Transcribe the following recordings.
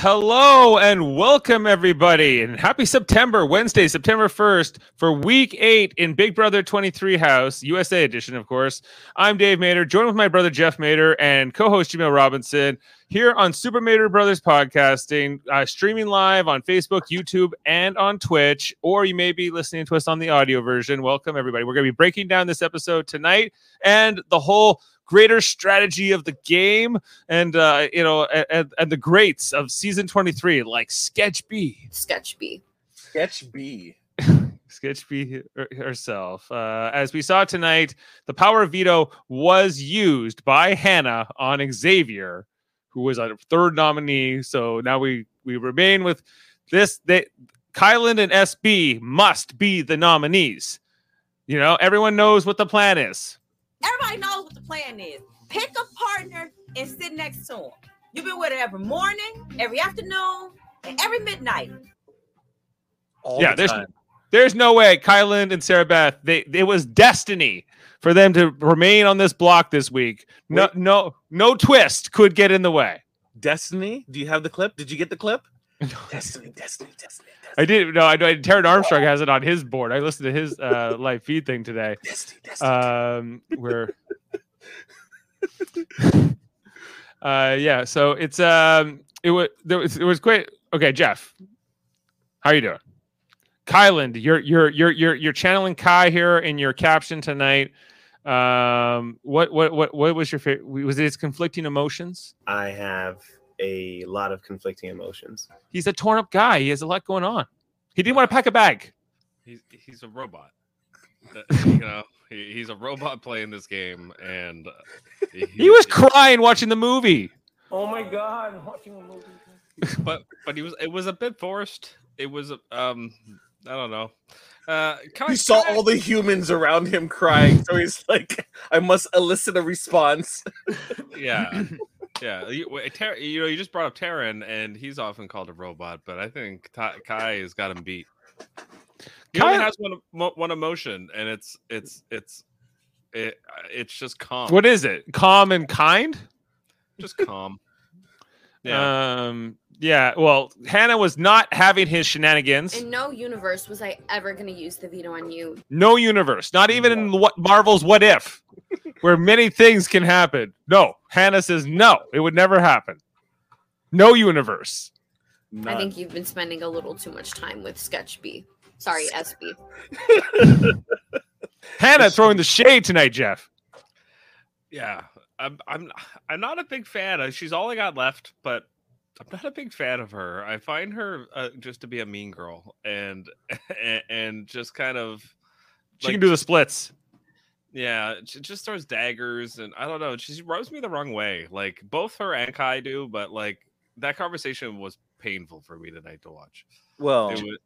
Hello and welcome everybody and happy September, Wednesday, September 1st for week eight in Big Brother 23 House, USA edition, of course. I'm Dave Mater, joined with my brother Jeff Mater and co-host Jamil Robinson here on Super Mater Brothers Podcasting, uh, streaming live on Facebook, YouTube, and on Twitch, or you may be listening to us on the audio version. Welcome everybody. We're going to be breaking down this episode tonight and the whole greater strategy of the game and uh you know and, and the greats of season 23 like sketch b Sketch B. Sketch B. sketch b herself. Uh as we saw tonight the power of veto was used by hannah on xavier who was a third nominee. So now we we remain with this they kylan and sb must be the nominees. You know everyone knows what the plan is Everybody knows what the plan is. Pick a partner and sit next to him. You've been with her every morning, every afternoon, and every midnight. All Yeah, the there's- time. There's no way Kylan and Sarah Beth, they it was destiny for them to remain on this block this week. No, Wait. no, no twist could get in the way. Destiny. Do you have the clip? Did you get the clip? Destiny, Destiny, Destiny, I did no, I know Taran Armstrong has it on his board. I listened to his uh live feed thing today. Destiny, Destiny. Um where uh yeah, so it's um it was there was it was great. Okay, Jeff. How are you doing? Kylan, you're you're you're you're you're channeling Kai here in your caption tonight. Um, what what what what was your favorite? Was it his conflicting emotions? I have a lot of conflicting emotions. He's a torn up guy. He has a lot going on. He didn't want to pack a bag. he's he's a robot. You know, he, he's a robot playing this game, and uh, He was crying watching the movie. Oh my god, I'm watching a movie. but but he was it was a bit forced. It was um I don't know. Uh, Kai, he saw Kai- all the humans around him crying, so he's like, "I must elicit a response." yeah. Yeah, you, you know, you just brought up Taran, and he's often called a robot, but I think Kai has got him beat. He only Kai- has one mo- one emotion, and it's it's it's it, it's just calm. What is it? Calm and kind. Just calm. Yeah. Um. Yeah. Well, Hannah was not having his shenanigans. In no universe was I ever going to use the veto on you. No universe. Not even in what Marvel's What If, where many things can happen. No. Hannah says no. It would never happen. No universe. I think you've been spending a little too much time with Sketch B. Sorry, SB. Hannah throwing the shade tonight, Jeff. Yeah, I'm I'm I'm not a big fan. She's all I got left, but I'm not a big fan of her. I find her uh, just to be a mean girl and and, and just kind of She like, can do the splits. yeah, she just throws daggers and I don't know. She rubs me the wrong way. Like both her and Kai do, but like that conversation was painful for me tonight to watch. well, was,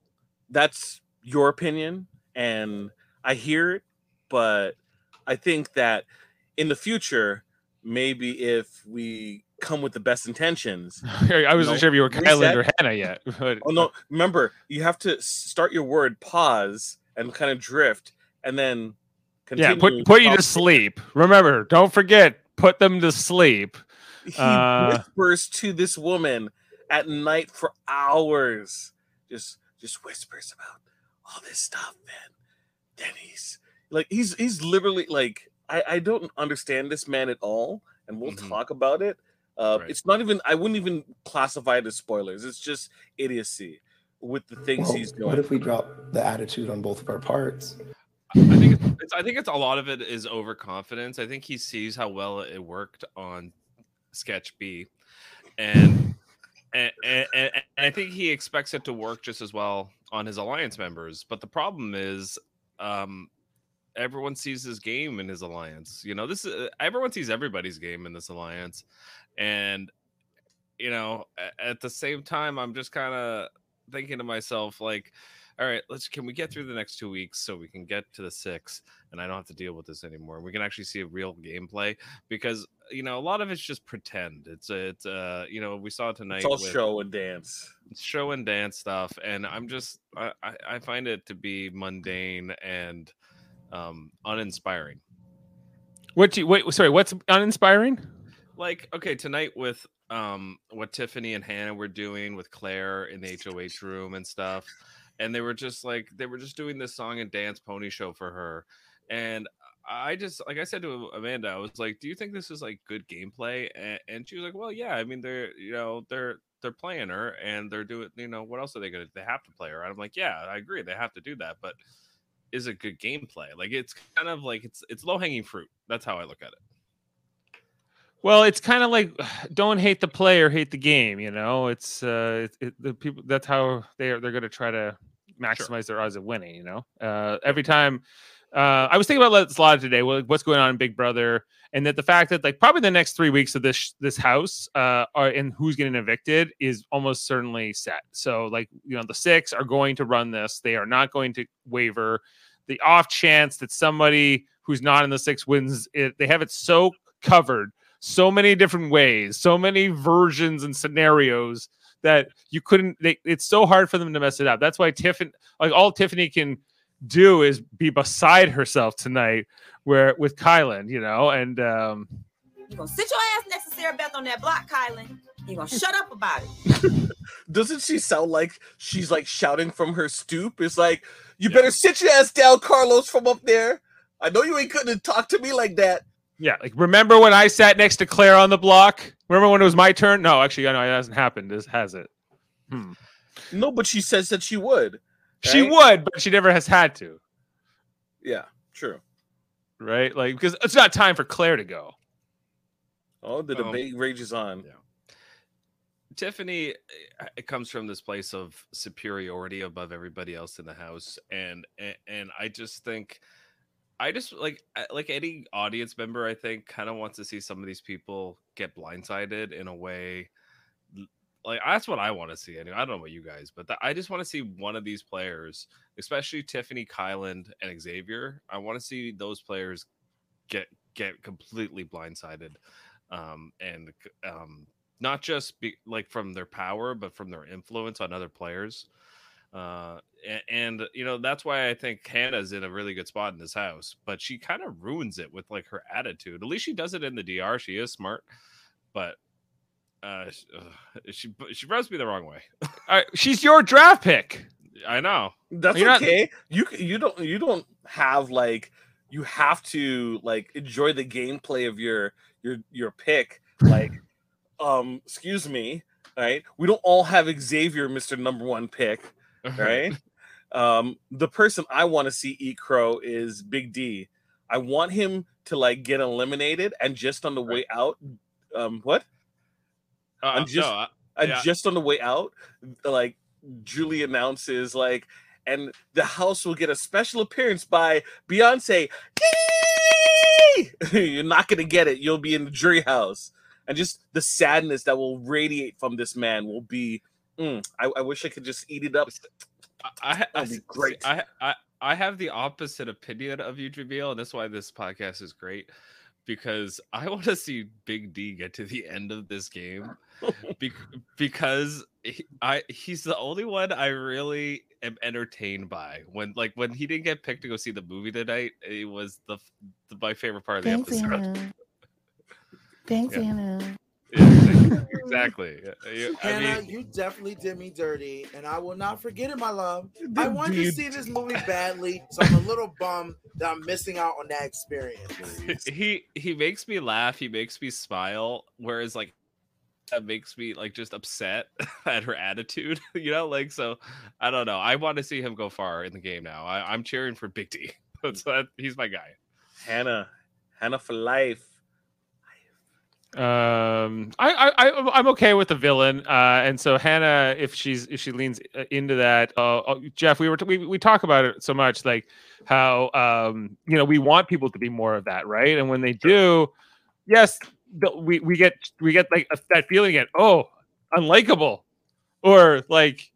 that's your opinion, and I hear it, but I think that in the future, maybe if we come with the best intentions. I wasn't sure if you were. Kylan or Hannah yet. but- Oh no! Remember, you have to start your word, pause, and kind of drift, and then Yeah, continue. put put you to sleep. Remember, don't forget, put them to sleep. He Uh, whispers to this woman at night for hours. Just just whispers about all this stuff, man. Then he's like he's he's literally like I, I don't understand this man at all, and we'll Mhm. talk about it. Uh, Right. It's not even I wouldn't even classify it as spoilers. It's just idiocy with the things Well, he's doing. what if we drop the attitude on both of our parts? I think it's, it's I think it's a lot of it is overconfidence. I think he sees how well it worked on Sketch B, and and, and and I think he expects it to work just as well on his alliance members. But the problem is, um, everyone sees his game in his alliance. You know, this is everyone sees everybody's game in this alliance, and you know, at the same time, I'm just kind of thinking to myself like all right let's can we get through the next two weeks so we can get to the six and i don't have to deal with this anymore we can actually see a real gameplay because you know a lot of it's just pretend it's it's uh you know we saw it tonight It's all with show and dance. show and dance stuff and i'm just I i find it to be mundane and um uninspiring What you wait? Sorry, what's uninspiring? like okay tonight with um what Tiffany and Hannah were doing with Claire in the HOH room and stuff. And they were just like they were just doing this song and dance pony show for her. And I just like I said to Amanda, I was like, "Do you think this is like good gameplay?" And, and she was like, "Well, yeah. I mean, they're you know they're they're playing her and they're doing you know what else are they gonna they have to play her?" I'm like, "Yeah, I agree. They have to do that, but is a good gameplay? Like it's kind of like it's it's low hanging fruit. That's how I look at it. Well, it's kind of like don't hate the player, hate the game. You know, it's uh, it, it, the people. That's how they are. They're going to try to maximize their odds of winning. You know, uh, every time. Uh, I was thinking about this a lot today. What's going on in Big Brother, and that the fact that like probably the next three weeks of this this house uh, are and who's getting evicted is almost certainly set. So like you know the six are going to run this. They are not going to waver. The off chance that somebody who's not in the six wins it, they have it so covered so many different ways, so many versions and scenarios that you couldn't. They, it's so hard for them to mess it up. That's why Tiffany, like all Tiffany can do, is be beside herself tonight, where with Kylan, you know, and um, You gonna sit your ass next to Sarah Beth on that block, Kylan. You gonna shut up about it. Doesn't she sound like she's like shouting from her stoop? It's like, you better sit your ass down, Carlos, from up there. I know you ain't couldn't talk to me like that. yeah, like remember when I sat next to Claire on the block? Remember when it was my turn? No, actually, I know it hasn't happened. This has it. Hmm. No, but she says that she would. She would, but she never has had to, Yeah, true. right? Like because it's not time for Claire to go. Oh, the Um, debate rages on. yeah. Tiffany, uh, it comes from this place of superiority above everybody else in the house, and and, and I just think, I just like like any audience member, I think, kind of wants to see some of these people get blindsided in a way. Like that's what I want to see. I don't know about you guys, but that, I just want to see one of these players, especially Tiffany, Kyland, and Xavier. I want to see those players get get completely blindsided, um, and um, not just be like from their power, but from their influence on other players. Uh, and, and you know that's why I think Hannah's in a really good spot in this house, but she kind of ruins it with like her attitude. At least she does it in the DR. She is smart, but uh, sh- she she rubs me the wrong way. All right, she's your draft pick. I know. That's You're not- okay. You you don't you don't have like you have to like enjoy the gameplay of your your your pick. Like, um, excuse me, right? We don't all have Xavier, Mister Number One pick, right? um, the person I want to see eat crow is Big D. I want him to like get eliminated, and just on the way out, um, what? Uh, I'm just- no, I- And Yeah. just on the way out, like Julie announces, like, and the house will get a special appearance by Beyonce. You're not gonna get it. You'll be in the jury house, and just the sadness that will radiate from this man will be. mm, I, I wish I could just eat it up. I, I, I, That'd be great. I, I, I have the opposite opinion of you, Jamil, and that's why this podcast is great because I want to see Big D get to the end of this game bec- because he, I he's the only one I really am entertained by. When like when he didn't get picked to go see the movie tonight, it was the, the my favorite part of the Thanks, episode. Anna. Thanks, Yeah. Anna. Yeah, exactly. Yeah, you- I Hannah, mean, you definitely did me dirty, and I will not forget it, my love. I Did wanted you- to see this movie badly, so I'm a little bummed that I'm missing out on that experience. he he makes me laugh he makes me smile whereas like that makes me like just upset at her attitude you know like so i don't know i want to see him go far in the game now I, i'm cheering for big d That's that, he's my guy Hannah, Hannah for life. Um, I, I, I, I'm okay with the villain. Uh, and so Hannah, if she's if she leans uh, into that, uh, uh, Jeff, we were t- we we talk about it so much, like how um, you know, we want people to be more of that, right? And when they do, yes, we we get we get like a, that feeling again. Oh, unlikable, or like.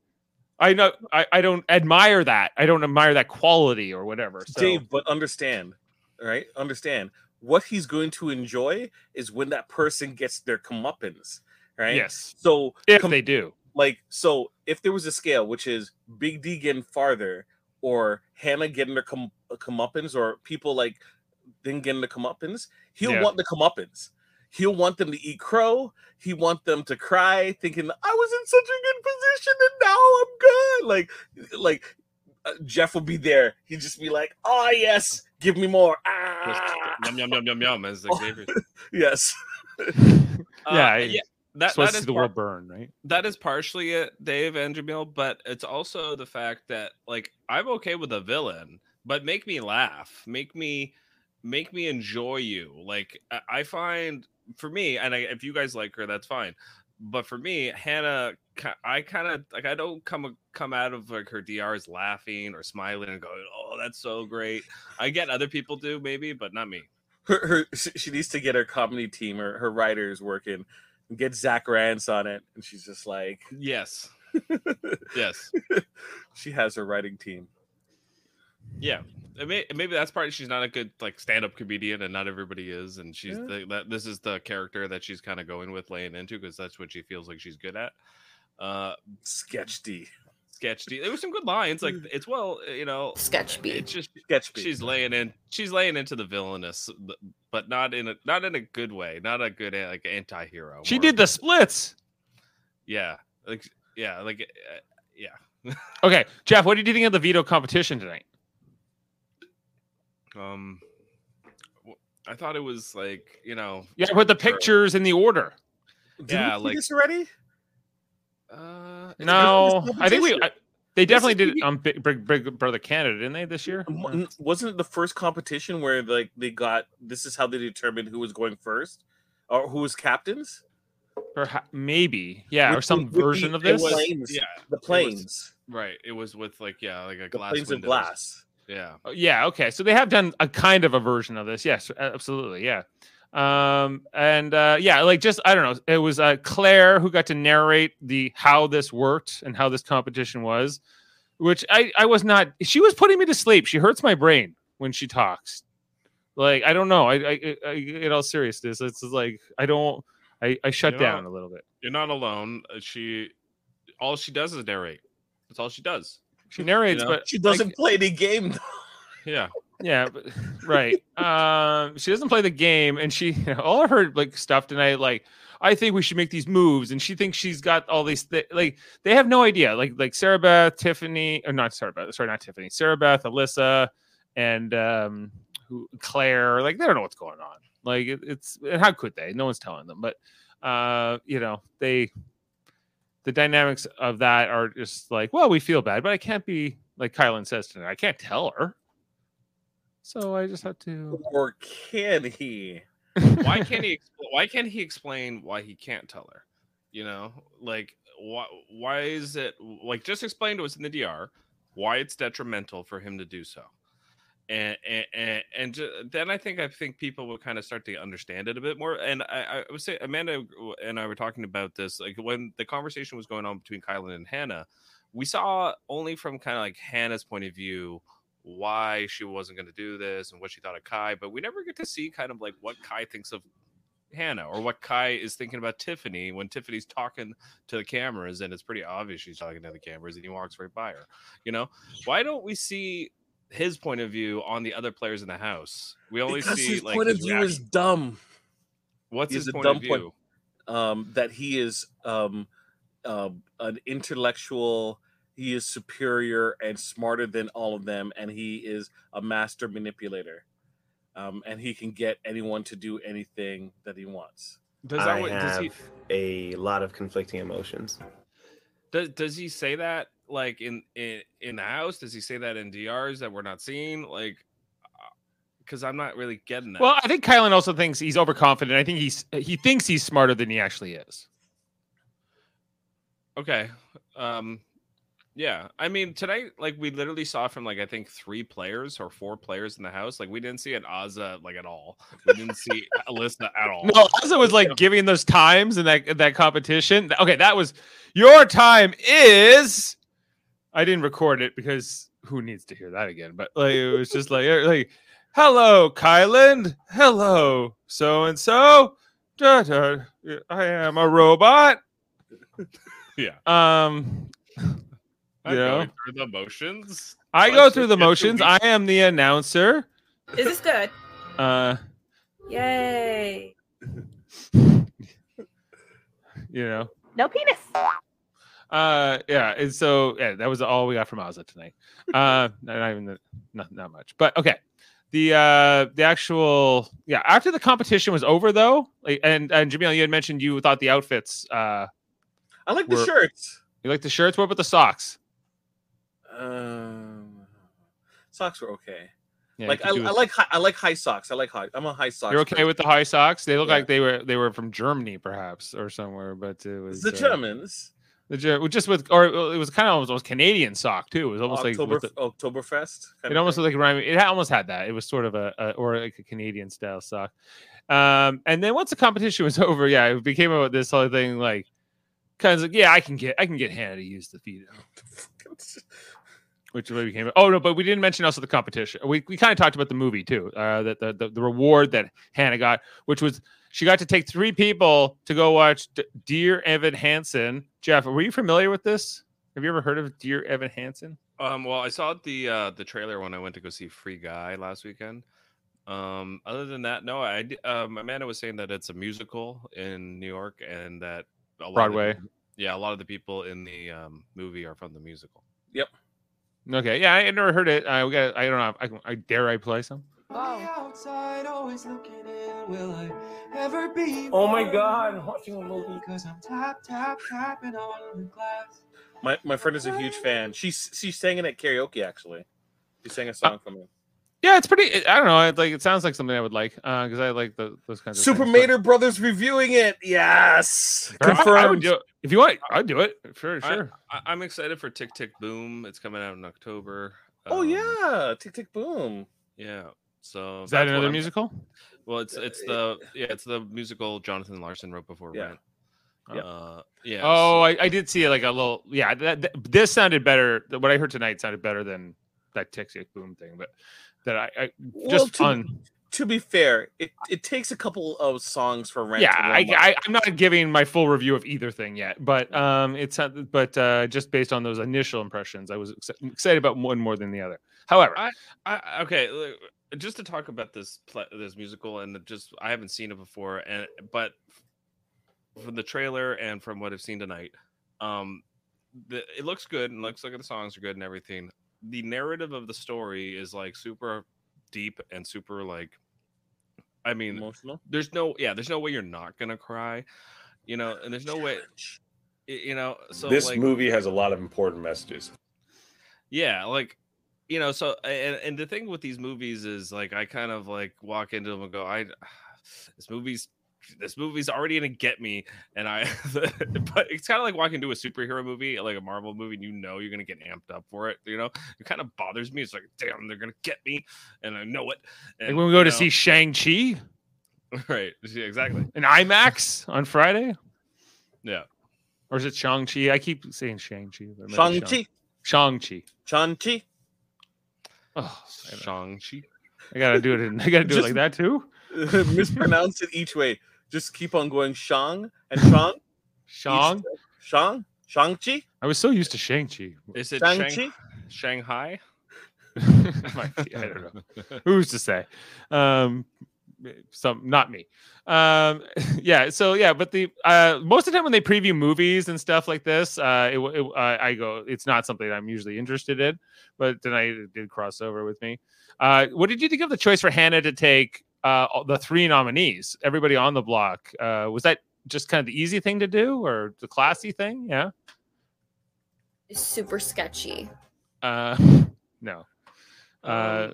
I know I, I don't admire that. I don't admire that quality or whatever. So Dave, but understand, right Understand what he's going to enjoy is when that person gets their comeuppance, right? yes, So if com- they do. like so if there was a scale which is big d getting farther or hannah getting their com- uh, comeuppance or people like then getting the comeuppance he'll Yeah. want the comeuppance he'll want them to eat crow. He want them to cry, thinking I was in such a good position and now I'm good. Like, like uh, Jeff will be there. He'd just be like, "Oh yes, give me more." Ah, yum yum yum yum yum as Oh. Xavier. yes. Uh, Yeah, yeah. That, supposed that to see the par- world burn, right? that is partially it, Dave and Jamil, but it's also the fact that like I'm okay with a villain, but make me laugh, make me make me enjoy you. Like I- I find for me, and I, if you guys like her, that's fine. But for me, Hannah, ki- I kind of like I don't come come out of like her DRs laughing or smiling and going, "Oh, that's so great." I get other people do maybe, but not me. her, her she needs to get her comedy team or her writers working and get Zach Rance on it. And she's just like, Yes, yes. she has her writing team. Yeah, may, maybe that's part. She's not a good like stand-up comedian, and not everybody is. And she's Yeah. the, that. This is the character that she's kind of going with, laying into, because that's what she feels like she's good at. Uh, Sketch D. sketch. There were some good lines. Like Mm. it's well, you know, Sketch B. it's just Sketch B. she's laying in. She's laying into the villainous, but- but not in a not in a good way. Not a good like anti-hero. She did the splits. Yeah, like yeah, like uh, yeah. Okay, Jeff, what did you think of the veto competition tonight? Um, I thought it was like you know. Yeah, with the pictures in the order. Did yeah, we see like- this already? Uh, No, I think we. I, they definitely did it the- on Big, Big, Big Brother Canada, didn't they this year? Wasn't it the first competition where like they got this is how they determined who was going first or who was captains? Perha- maybe, yeah, or With some with the- version of this. was- Planes. yeah, The planes. right. It was with like yeah, like a The glass planes of glass. Yeah, Oh, yeah, okay, so they have done a kind of a version of this. Yes, absolutely, yeah. Um, and uh, yeah, like just I don't know. It was uh, Claire who got to narrate the how this worked and how this competition was, which I I was not. She was putting me to sleep. She hurts my brain when she talks. Like I don't know. I I, I in all seriousness, it's like I don't. I I shut You know, down a little bit. you're not alone. Uh, She, all she does is narrate. That's all she does. She narrates, know, but She doesn't play the game. though. Yeah, Yeah, but, right. Um, she doesn't play the game, and she all of her like stuff tonight. Like, I think we should make these moves, and she thinks she's got all these. Th- like, they have no idea. Like, like Sarah Beth, Tiffany, or not Sarah Beth. Sorry, not Tiffany. Sarah Beth, Alyssa, and um, who Claire. Like, they don't know what's going on. Like, it, it's how could they? No one's telling them. But, uh, you know, they. The dynamics of that are just like, well, we feel bad, but I can't be like Kylan says tonight. I can't tell her. So I just have to. Or can he? why can't he? expl- Why can't he explain why he can't tell her? You know, like why? Why is it like just explain to us in the DR why it's detrimental for him to do so? And and and, and ju- then I think I think people will kind of start to understand it a bit more. And I, I would say Amanda and I were talking about this like when the conversation was going on between Kylan and Hannah. We saw only from kind of like Hannah's point of view why she wasn't going to do this and what she thought of Kai, but we never get to see kind of like what Kai thinks of Hannah or what Kai is thinking about Tiffany when Tiffany's talking to the cameras and it's pretty obvious she's talking to the cameras and he walks right by her. You know, why don't we see his point of view on the other players in the house? We only Because see his like point of his view is dumb. What's he's his point dumb of point. view? Um, that he is um, um, an intellectual. He is superior and smarter than all of them, and he is a master manipulator. Um, and he can get anyone to do anything that he wants. Does I that what, does have he a lot of conflicting emotions. does, does he say that like in, in in the house? Does he say that in DRs that we're not seeing? Like, because I'm not really getting that. Well, I think Kylan also thinks he's overconfident. I think he's he thinks he's smarter than he actually is. Okay. Um yeah. I mean tonight like we literally saw from like I think three players or four players in the house. Like we didn't see an Azah like at all. We didn't see Alyssa at all. No, Ozzy was like giving those times in that that competition. Okay, that was your time is. I didn't record it because who needs to hear that again? But like it was just like like, hello, Kylan. Hello, so and so. I am a robot. Yeah. Um, I'm you know, going through the motions. I go through the motions. week- I am the announcer. Is this good? Uh, Yay. you know. No penis. Uh, yeah, and so yeah, that was all we got from Azah tonight. Uh, not even the, not not much, but okay. The uh the actual yeah after the competition was over though, like, and and Jamil, you had mentioned you thought the outfits uh I like the We're- shirts. you like the shirts. What about the socks? Um, socks were okay. Yeah, like I, I like high, I like high socks. I like high. I'm a high socks. You're okay person. with the high socks? They look Yeah. like they were they were from Germany, perhaps, or somewhere. But it was the uh, Germans? The Ger- just with, or it was kind of almost, almost Canadian sock too. It was almost like October with the- Oktoberfest. it almost like rhyming. It almost had that. It was sort of a, a or like a Canadian style sock. Um, and then once the competition was over, yeah, it became about this whole thing like kind of like, yeah, I can get I can get Hannah to use the veto, which really became oh no, but we didn't mention also the competition. We we kind of talked about the movie too. Uh, that the, the the reward that Hannah got, which was she got to take three people to go watch D- Dear Evan Hansen. Jeff, were you familiar with this? Have you ever heard of Dear Evan Hansen? Um, well, I saw the uh, the trailer when I went to go see Free Guy last weekend. Um, other than that, no. I d- um, Amanda was saying that it's a musical in New York, and that a lot of the Broadway. people- yeah, a lot of the people in the um, movie are from the musical. Okay, yeah, I never heard it. I we got. I don't know. I, can- I dare I play some. outside, always looking in. Will I ever be? Oh my God, watching a movie. Because I'm tap, tap, tapping on the glass. My my friend is a huge fan. She's she sang it at karaoke actually. She sang a Uh, song from it. Yeah, it's pretty. I don't know. It, like it sounds like something I would like because I like the, those kinds of Super things, but- Brothers reviewing it. Yes, I- I would confirmed. do it. If you want, I'd do it. Sure, sure. I, I'm excited for Tick Tick Boom. It's coming out in October. Oh Um, yeah, Tick Tick Boom. yeah. So Is that another musical? Well, it's it's the yeah, it's the musical Jonathan Larson wrote before Yeah. Rent. Yeah. Uh, yeah. Oh, so- I, I did see like a little. Yeah, that, that- this sounded better. What I heard tonight sounded better than that Tick Tick Boom thing. But that I, I Well, just to, on. to be fair, it, it takes a couple of songs for Rent. Yeah, I, I, I'm not giving my full review of either thing yet, but um, it's uh, but uh, just based on those initial impressions, I was ex- excited about one more than the other. However, I, I okay, just to talk about this this musical and just I haven't seen it before, and but from the trailer and from what I've seen tonight, um, the, it looks good and looks like the songs are good and everything. The narrative of the story is like super deep and super like, I mean, emotional. there's no yeah, there's no way you're not gonna cry, you know, and there's no way, you know, so this like, movie has a lot of important messages. yeah like you know so and, and the thing with these movies is like i kind of like walk into them and go i this movie's this movie's already gonna get me and i but it's kind of like walking into a superhero movie like a marvel movie and you know you're gonna get amped up for it you know it kind of bothers me it's like damn they're gonna get me and i know it like and, when we go to know, see Shang Chi right yeah, exactly in IMAX on Friday, yeah or is it Shang Chi? I keep saying Shang Chi. but it might be Shang-Chi. Shang Chi. Shang-Chi. Oh, shang-chi I gotta do it. In, I gotta do it like that too. Mispronounce it each way. Just keep on going Shang and Shang. Shang. Shang. Shang-Chi. I was so used to Shang Chi. is it Shang-Chi? Shang- shanghai I don't know. Who's to say? Um, some not me. Um, yeah. So yeah, but the uh, most of the time when they preview movies and stuff like this, uh, it, it uh, I go, it's not something I'm usually interested in. But tonight it did cross over with me. Uh, what did you think of the choice for Hannah to take uh, the three nominees? Everybody on the block. Uh, was that just kind of the easy thing to do, or the classy thing? Yeah. It's super sketchy. Uh, no. Uh,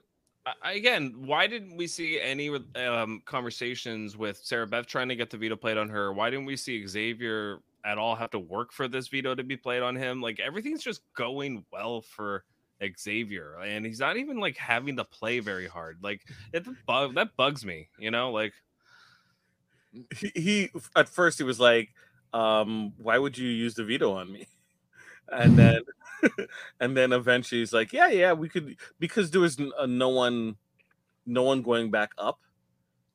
Um, again, why didn't we see any um, conversations with Sarah Beth trying to get the veto played on her? Why didn't we see Xavier at all have to work for this veto to be played on him? Like everything's just going well for Xavier, and he's not even like having to play very hard. Like it bug that bugs me, you know. Like He, he at first he was like, um, "Why would you use the veto on me?" And then, and then eventually he's like, "Yeah, yeah, we could," because there was uh, no one, no one going back up.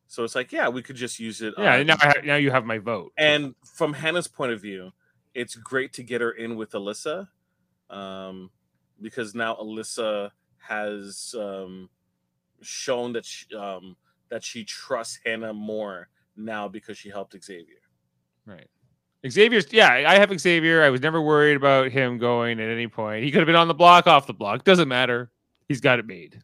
So it's like, yeah, we could just use it. yeah. on- Now, I ha- now you have my vote. And from Hannah's point of view, it's great to get her in with Alyssa, um, because now Alyssa has um, shown that she, um, that she trusts Hannah more now because she helped Xavier. Right. Xavier's yeah, I have Xavier. I was never worried about him going at any point. He could have been on the block, off the block. Doesn't matter. He's got it made.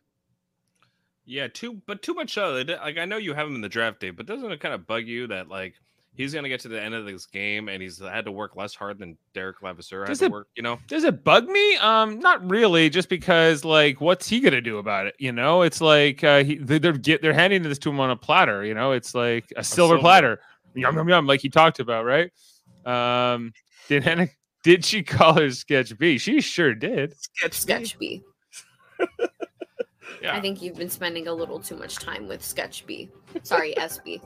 Yeah, too, but too much so. It- Like I know you have him in the draft day, but doesn't it kind of bug you that like he's gonna get to the end of this game and he's had to work less hard than Derek Levasseur had Does to it- work? You know, Does it bug me? Um, not really. Just because, like, what's he gonna do about it? You know, it's like uh, he they- they're get they're handing this to him on a platter. You know, it's like a silver silver. platter, yum yum yum, like he talked about, right? Um, did Hannah, did she call her sketch B? She sure did. Sketch, Sketch B. yeah. I think you've been spending a little too much time with Sketch B. Sorry, SB.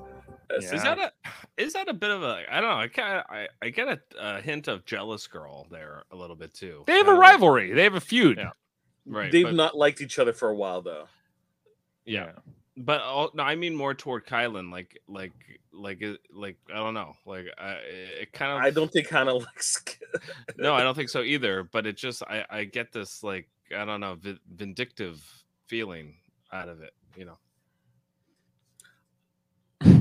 Is that a is that a bit of a I don't know I kind I, I get a, a hint of jealous girl there a little bit too. They have a rivalry. They have a feud. Yeah. right? They've but- not liked each other for a while though. yeah. But all, no, I mean more toward Kylan, like like like uh, like I don't know, like uh, I, it kind of I don't think Hannah likes. no, I don't think so either. But it just I I get this like I don't know vindictive feeling out of it, you know.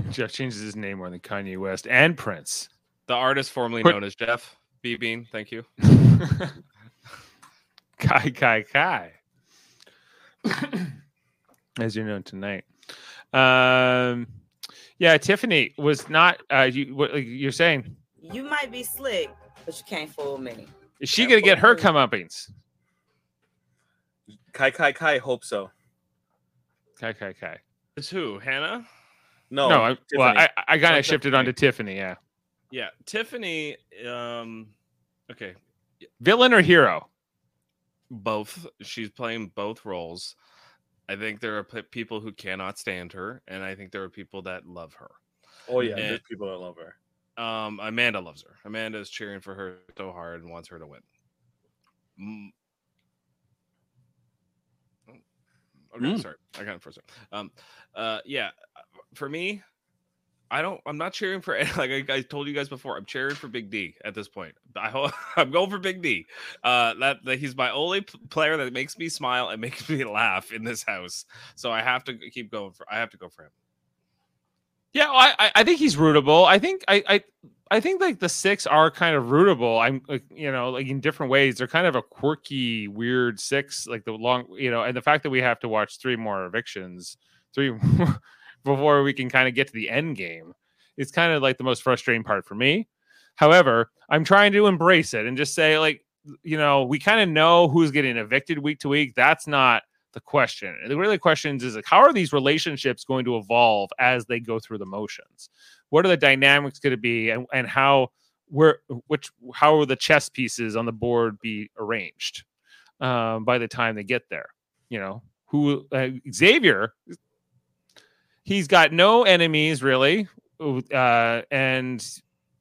Jeff changes his name more than Kanye West and Prince. The artist formerly Put- known as Jeff B Bean, thank you. Kai Kai Kai. As you're known tonight. Um yeah, Tiffany was not uh you what like you're saying. You might be slick, but you can't fool me. Is she gonna get her comeuppings? Kai Kai Kai hope so. Kai Kai Kai. It's who Hannah. No, no, I, well, I, I kind of shifted onto Tiffany. Yeah, Yeah, Tiffany. Um, okay, villain or hero? both. She's playing both roles. I think there are pe- people who cannot stand her, and I think there are people that love her. oh yeah, and- there's people that love her. Um, Amanda loves her. Amanda is cheering for her so hard and wants her to win. Mm. Oh, Okay, Mm. sorry, I got it for a second. Um, uh, yeah, for me, I don't. I'm not cheering for like I, I told you guys before. I'm cheering for Big D at this point. I hope I'm going for Big D. Uh, that, that he's my only player that makes me smile and makes me laugh in this house. So I have to keep going for. I have to go for him. Yeah, I I- think he's rootable. I think I I I think like the six are kind of rootable. I'm like you know like in different ways. They're kind of a quirky, weird six. Like the long you know, and the fact that we have to watch three more evictions, three before we can kind of get to the end game, is kind of like the most frustrating part for me. However, I'm trying to embrace it and just say like you know we kind of know who's getting evicted week to week. That's not the question. The really questions is like how are these relationships going to evolve as they go through the motions? What are the dynamics going to be, and, and how where which how will the chess pieces on the board be arranged um, by the time they get there? You know who uh, Xavier. He's got no enemies really, uh, and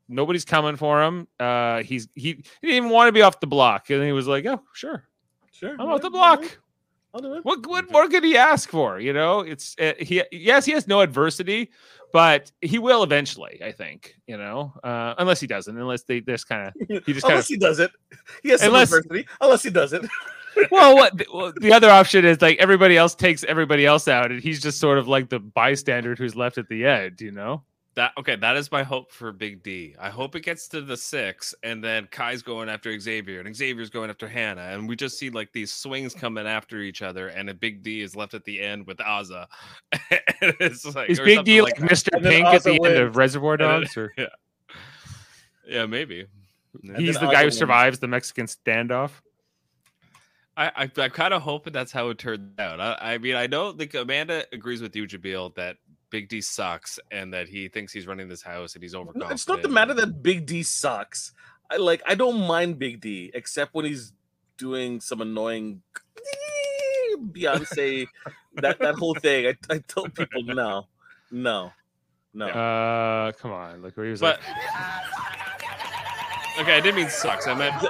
nobody's coming for him. Uh, he's he, he didn't even want to be off the block, and he was like, "Oh, sure, Sure, I'm off the block." I'll do it. What what more could he ask for? You know, it's uh, he. Yes, he has no adversity, but he will eventually. I think. You know, uh, unless he doesn't. Unless they just kind of he just Unless of. he does it, he has some Unless- adversity. Unless he does it, well, what the- well, the other option is like everybody else takes everybody else out, and he's just sort of like the bystander who's left at the end. You know. That okay, that is my hope for Big D. I hope it gets to the six, and then Kai's going after Xavier, and Xavier's going after Hannah, and we just see like these swings coming after each other, and a Big D is left at the end with Azah. And it's like Is Big D like that. Mr. Pink at Azah the end of Reservoir Dogs? Or yeah, yeah, maybe. And he's the guy who wins. survives the Mexican standoff. I, I, I'm kind of hoping that's how it turned out. I, I mean, I know like Amanda agrees with you, Jamil, that Big D sucks and that he thinks he's running this house and he's No, overconfident. it's not the matter that Big D sucks. I like. I don't mind Big D except when he's doing some annoying Beyonce that that whole thing. I, I tell people no, no, no. Uh, come on, look where he was But like. okay, I didn't mean sucks. I meant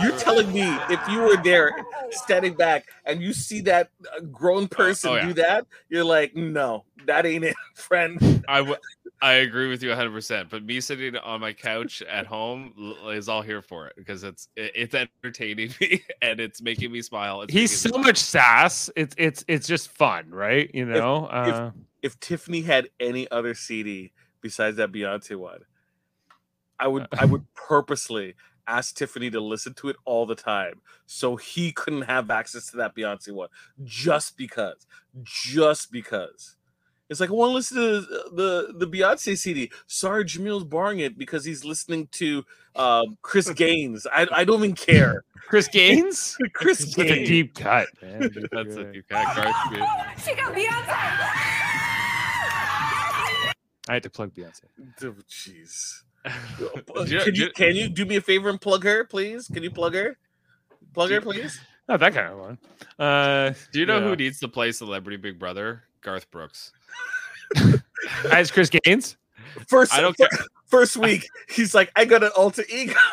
You're telling me if you were there standing back and you see that uh, grown person oh, yeah. do that, you're like, no, that ain't it, friend. I w- I agree with you 100. percent But me sitting on my couch at home is all here for it because it's it's entertaining me and it's making me smile. It's He's so me much sass. It's it's it's just fun, right? You know. uh, if Tiffany had any other CD besides that Beyonce one, I would I would purposely ask Tiffany to listen to it all the time so he couldn't have access to that Beyonce one just because. Just because. It's like I want to listen to the the Beyonce CD. Sorry, Jamil's borrowing it because he's listening to um, Chris Gaines. I, I don't even care. Chris Gaines? Chris That's a Gaines. deep cut, man. That's a deep cut. Garth Brooks. She got Beyonce. I had to plug Beyonce. Oh, Jeez. Do you- Can you you- can you do me a favor and plug her, please? Can you plug her? Plug her, please. Not that kind of one. Uh, Do you know yeah. who needs to play Celebrity Big Brother? Garth Brooks. As Chris Gaines? First, I don't fir- first week, he's like, I got an alter ego.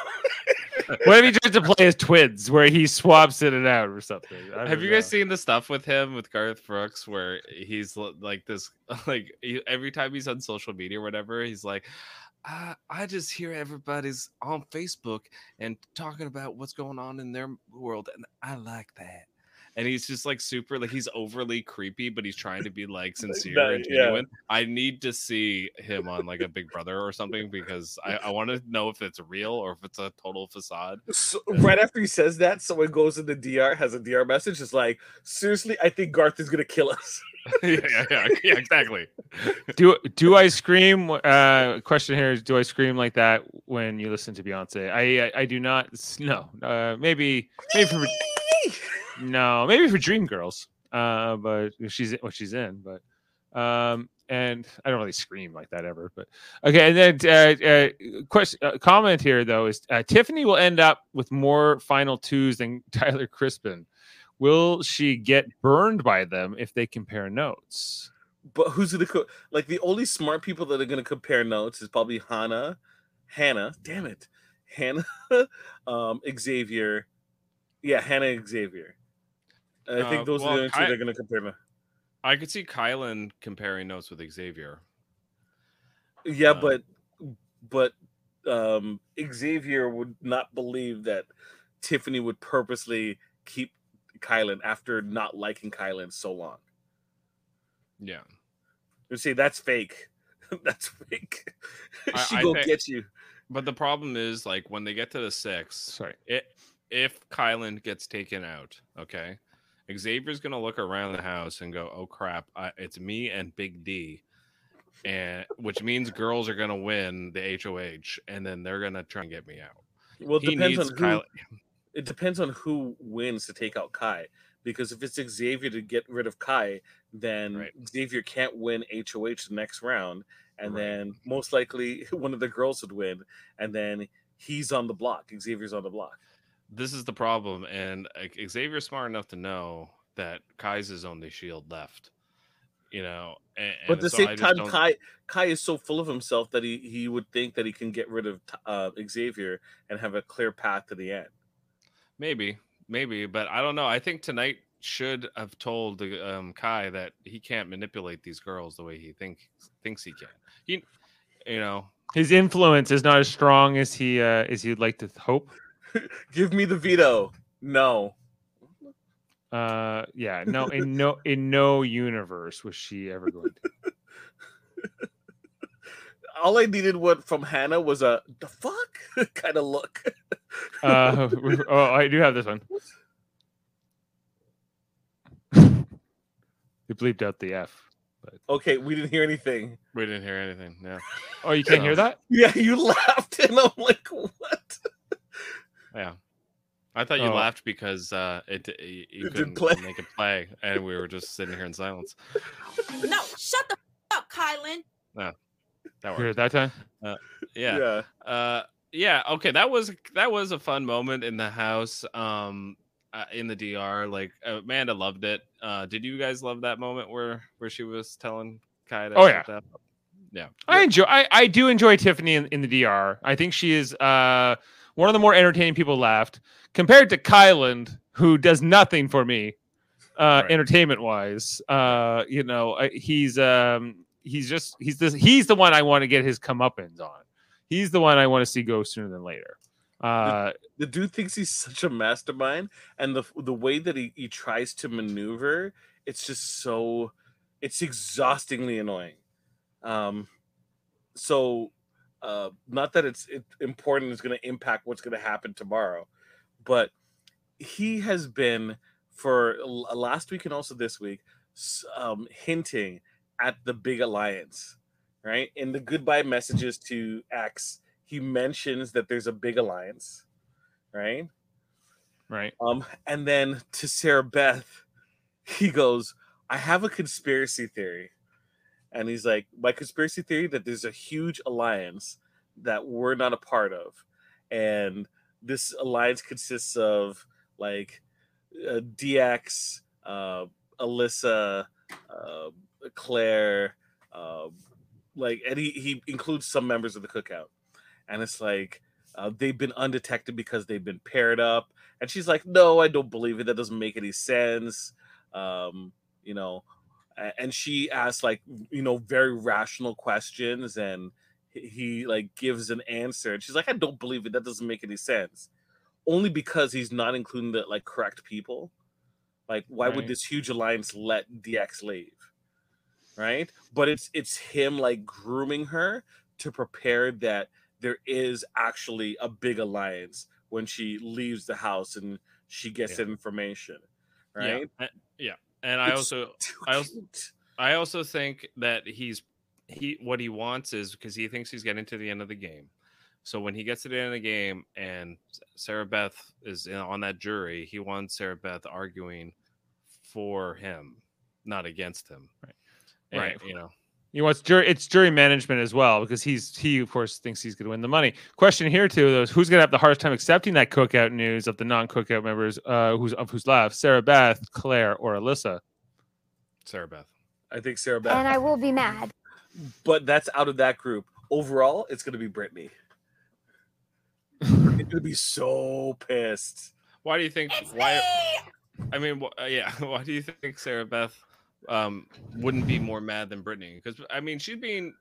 What if he tries to play as twins, where he swaps in and out or something? Have don't you guys seen the stuff with him with Garth Brooks where he's like this like he, every time he's on social media or whatever he's like I, I just hear everybody's on Facebook and talking about what's going on in their world and I like that. And he's just like super like he's overly creepy, but he's trying to be like sincere That- and yeah. genuine. I need to see him on like a Big Brother or something because I, I want to know if it's real or if it's a total facade. So, right after he says that, someone goes in the DR, has a DR message, is like, seriously, I think Garth is gonna kill us. yeah, yeah, yeah, yeah, exactly. Do do I scream? Uh, question here is: Do I scream like that when you listen to Beyonce? I I, I do not. s- No. Uh, maybe maybe for no, maybe for Dreamgirls. Uh, but she's what she's in, but um, and I don't really scream like that ever. But okay, and then uh, uh, question uh, comment here though is uh, Tiffany will end up with more final twos than Tyler Crispin. Will she get burned by them if they compare notes? But who's gonna co- like the only smart people that are gonna compare notes is probably Hannah, Hannah. Damn it, Hannah, um, Xavier. Yeah, Hannah Xavier. I think Uh, those well, are the only two I- they're gonna compare. No- I could see Kylan comparing notes with Xavier. Yeah, Um, but but um Xavier would not believe that Tiffany would purposely keep Kylan after not liking Kylan so long. Yeah. You see, that's fake. that's fake. I- she I go think- get you. But the problem is like when they get to the six, Sorry. it, if Kylan gets taken out, okay, Xavier's gonna look around the house and go, "Oh crap, I, it's me and Big D," and which means girls are gonna win the HOH, and then they're gonna try and get me out. Well, it He depends on who. It depends on who wins to take out Kai. Because if it's Xavier to get rid of Kai, then Right. Xavier can't win HOH the next round, and Right. then most likely one of the girls would win, and then he's on the block. Xavier's on the block. This is the problem, and Xavier's smart enough to know that Kai's his only shield left. You know, and, But at the so same I time, don't- Kai Kai is so full of himself that he he would think that he can get rid of uh, Xavier and have a clear path to the end. Maybe, maybe, but I don't know. I think tonight should have told um, Kai that he can't manipulate these girls the way he think thinks he can. He, you know, His influence is not as strong as he uh, as he'd like to hope. Give me the veto. No. Uh, yeah, no, in no in no universe was she ever going to. All I needed what from Hannah was a the fuck kind of look. Uh, oh, I do have this one. They bleeped out the F. okay, we didn't hear anything. we didn't hear anything. Yeah, Oh, you can't hear that? Yeah, you laughed, and I'm like, what? Yeah. I thought you Oh. laughed because uh, it you, you It couldn't play. make it play, and we were just sitting here in silence. No, shut the f- up, Kylan. No, That You worked. heard that time? yeah. uh yeah okay that was that was a fun moment in the house um uh, in the dr like amanda loved it uh did you guys love that moment where where she was telling kai to Oh, shut yeah. yeah I enjoy. I, I do enjoy Tiffany in, in the DR. I think she is uh, one of the more entertaining people left compared to Kyland, who does nothing for me, uh, Right. entertainment wise. Uh, you know, he's um, he's just he's this he's the one I want to get his comeuppance on. He's the one I want to see go sooner than later. Uh, The dude thinks he's such a mastermind, and the the way that he, he tries to maneuver, it's just so it's exhaustingly annoying. Um, so uh, not that it's it, important is going to impact what's going to happen tomorrow, but he has been for last week and also this week um, hinting at the big alliance, right? In the goodbye messages to X, he mentions that there's a big alliance, right? Right. Um, and then to Sarah Beth, he goes, I have a conspiracy theory. And he's like, My conspiracy theory that there's a huge alliance that we're not a part of. And this alliance consists of like uh, DX, uh, Alyssa, uh, Claire, uh, like, and he, he includes some members of the cookout. And it's like, uh, they've been undetected because they've been paired up. And she's like, no, I don't believe it. That doesn't make any sense. Um, you know, and she asks like, you know, very rational questions and he- like gives an answer. And she's like, I don't believe it. That doesn't make any sense. Only because he's not including the like correct people. Like, why would this huge alliance let DX leave? Right? But it's it's him like grooming her to prepare that there is actually a big alliance when she leaves the house and she gets that information. Right? Yeah, yeah. And I also, I also. I also think that he's he what he wants is because he thinks he's getting to the end of the game. So when he gets to the end of the game and Sarah Beth is in, on that jury, he wants Sarah Beth arguing for him, not against him. Right. And, Right. You know. You know, it's jury, it's jury management as well because he's he of course thinks he's going to win the money. Question here too though: is Who's going to have the hardest time accepting that cookout news of the non-cookout members uh, who's of who's left? Sarah Beth, Claire, or Alyssa? Sarah Beth. I think Sarah Beth. And I will be mad. but that's out of that group. Overall, it's gonna be Brittany. Brittany's gonna be so pissed. Why do you think? why? I mean, wh- uh, yeah. Why do you think Sarah Beth um, wouldn't be more mad than Brittany? Because I mean, she's being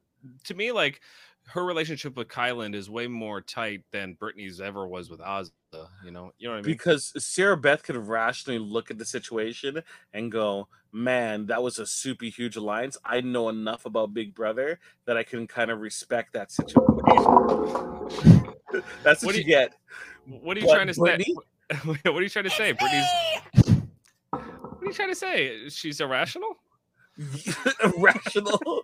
to me like her relationship with Kyland is way more tight than Brittany's ever was with Azah. You know, you know what I mean? Because Sarah Beth could rationally look at the situation and go, "Man, that was a super huge alliance. I know enough about Big Brother that I can kind of respect that situation." That's what, What do you you- get. what are you But trying to Brittany? say? what are you trying to say? Brittany's. What are you trying to say? She's irrational. Irrational.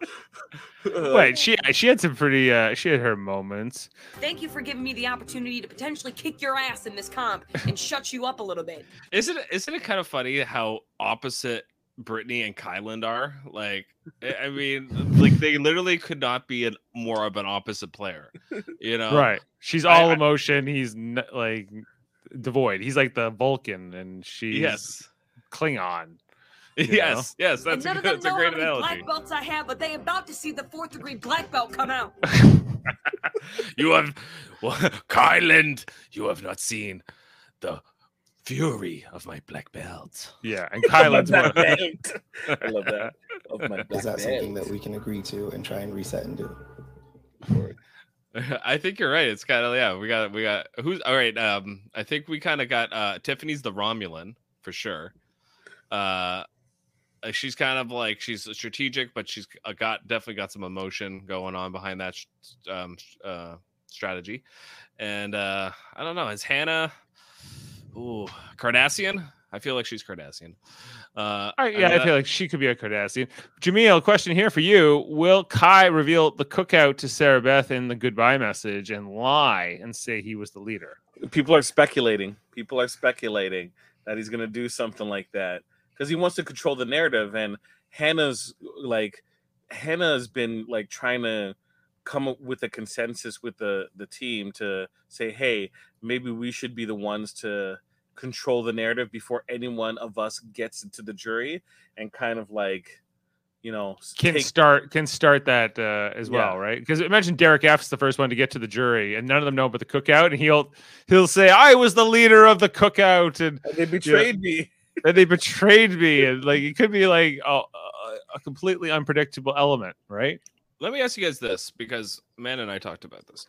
Wait, she she had some pretty uh, she had her moments. Thank you for giving me the opportunity to potentially kick your ass in this comp and shut you up a little bit. Isn't it? Isn't it kind of funny how opposite Brittany and Kyland are? Like, I I mean, like they literally could not be an more of an opposite player. You know, right. She's all I- emotion. He's n- like devoid. He's like the Vulcan, and she's Yes. Klingon. you know? Yes, yes, that's and a, none of them that's a know great how many analogy. black belts I have, but they about to see the fourth degree black belt come out. You have, well, Kyland, you have not seen the fury of my black belt. Yeah, and Kyland's Black one. belt. I love that. Of my Is black that something that we can agree to and try and reset and do? I think you're right. It's kind of yeah. We got we got who's all right. Um, I think we kind of got uh Tiffany's the Romulan for sure. Uh, uh, she's kind of like she's strategic, but she's uh, got definitely got some emotion going on behind that um uh strategy. And uh I don't know. Is Hannah? Ooh, Cardassian. I feel like she's Cardassian. Uh, All right, yeah, and I feel like she could be a Cardassian. Jamil, question here for you: Will Kai reveal the cookout to Sarah Beth in the goodbye message and lie and say he was the leader? People are speculating. People are speculating that he's going to do something like that because he wants to control the narrative. And Hannah's like, Hannah's been like trying to come up with a consensus with the the team to say, hey, maybe we should be the ones to control the narrative before any one of us gets into the jury and kind of like, you know, Can take start can start that uh, as well, right? Because imagine Derek F's the first one to get to the jury, and none of them know about the cookout, and he'll he'll say, "I was the leader of the cookout," and they betrayed me. And they betrayed me, and like it could be like a, a, a completely unpredictable element, right? let me ask you guys this because Man and I talked about this.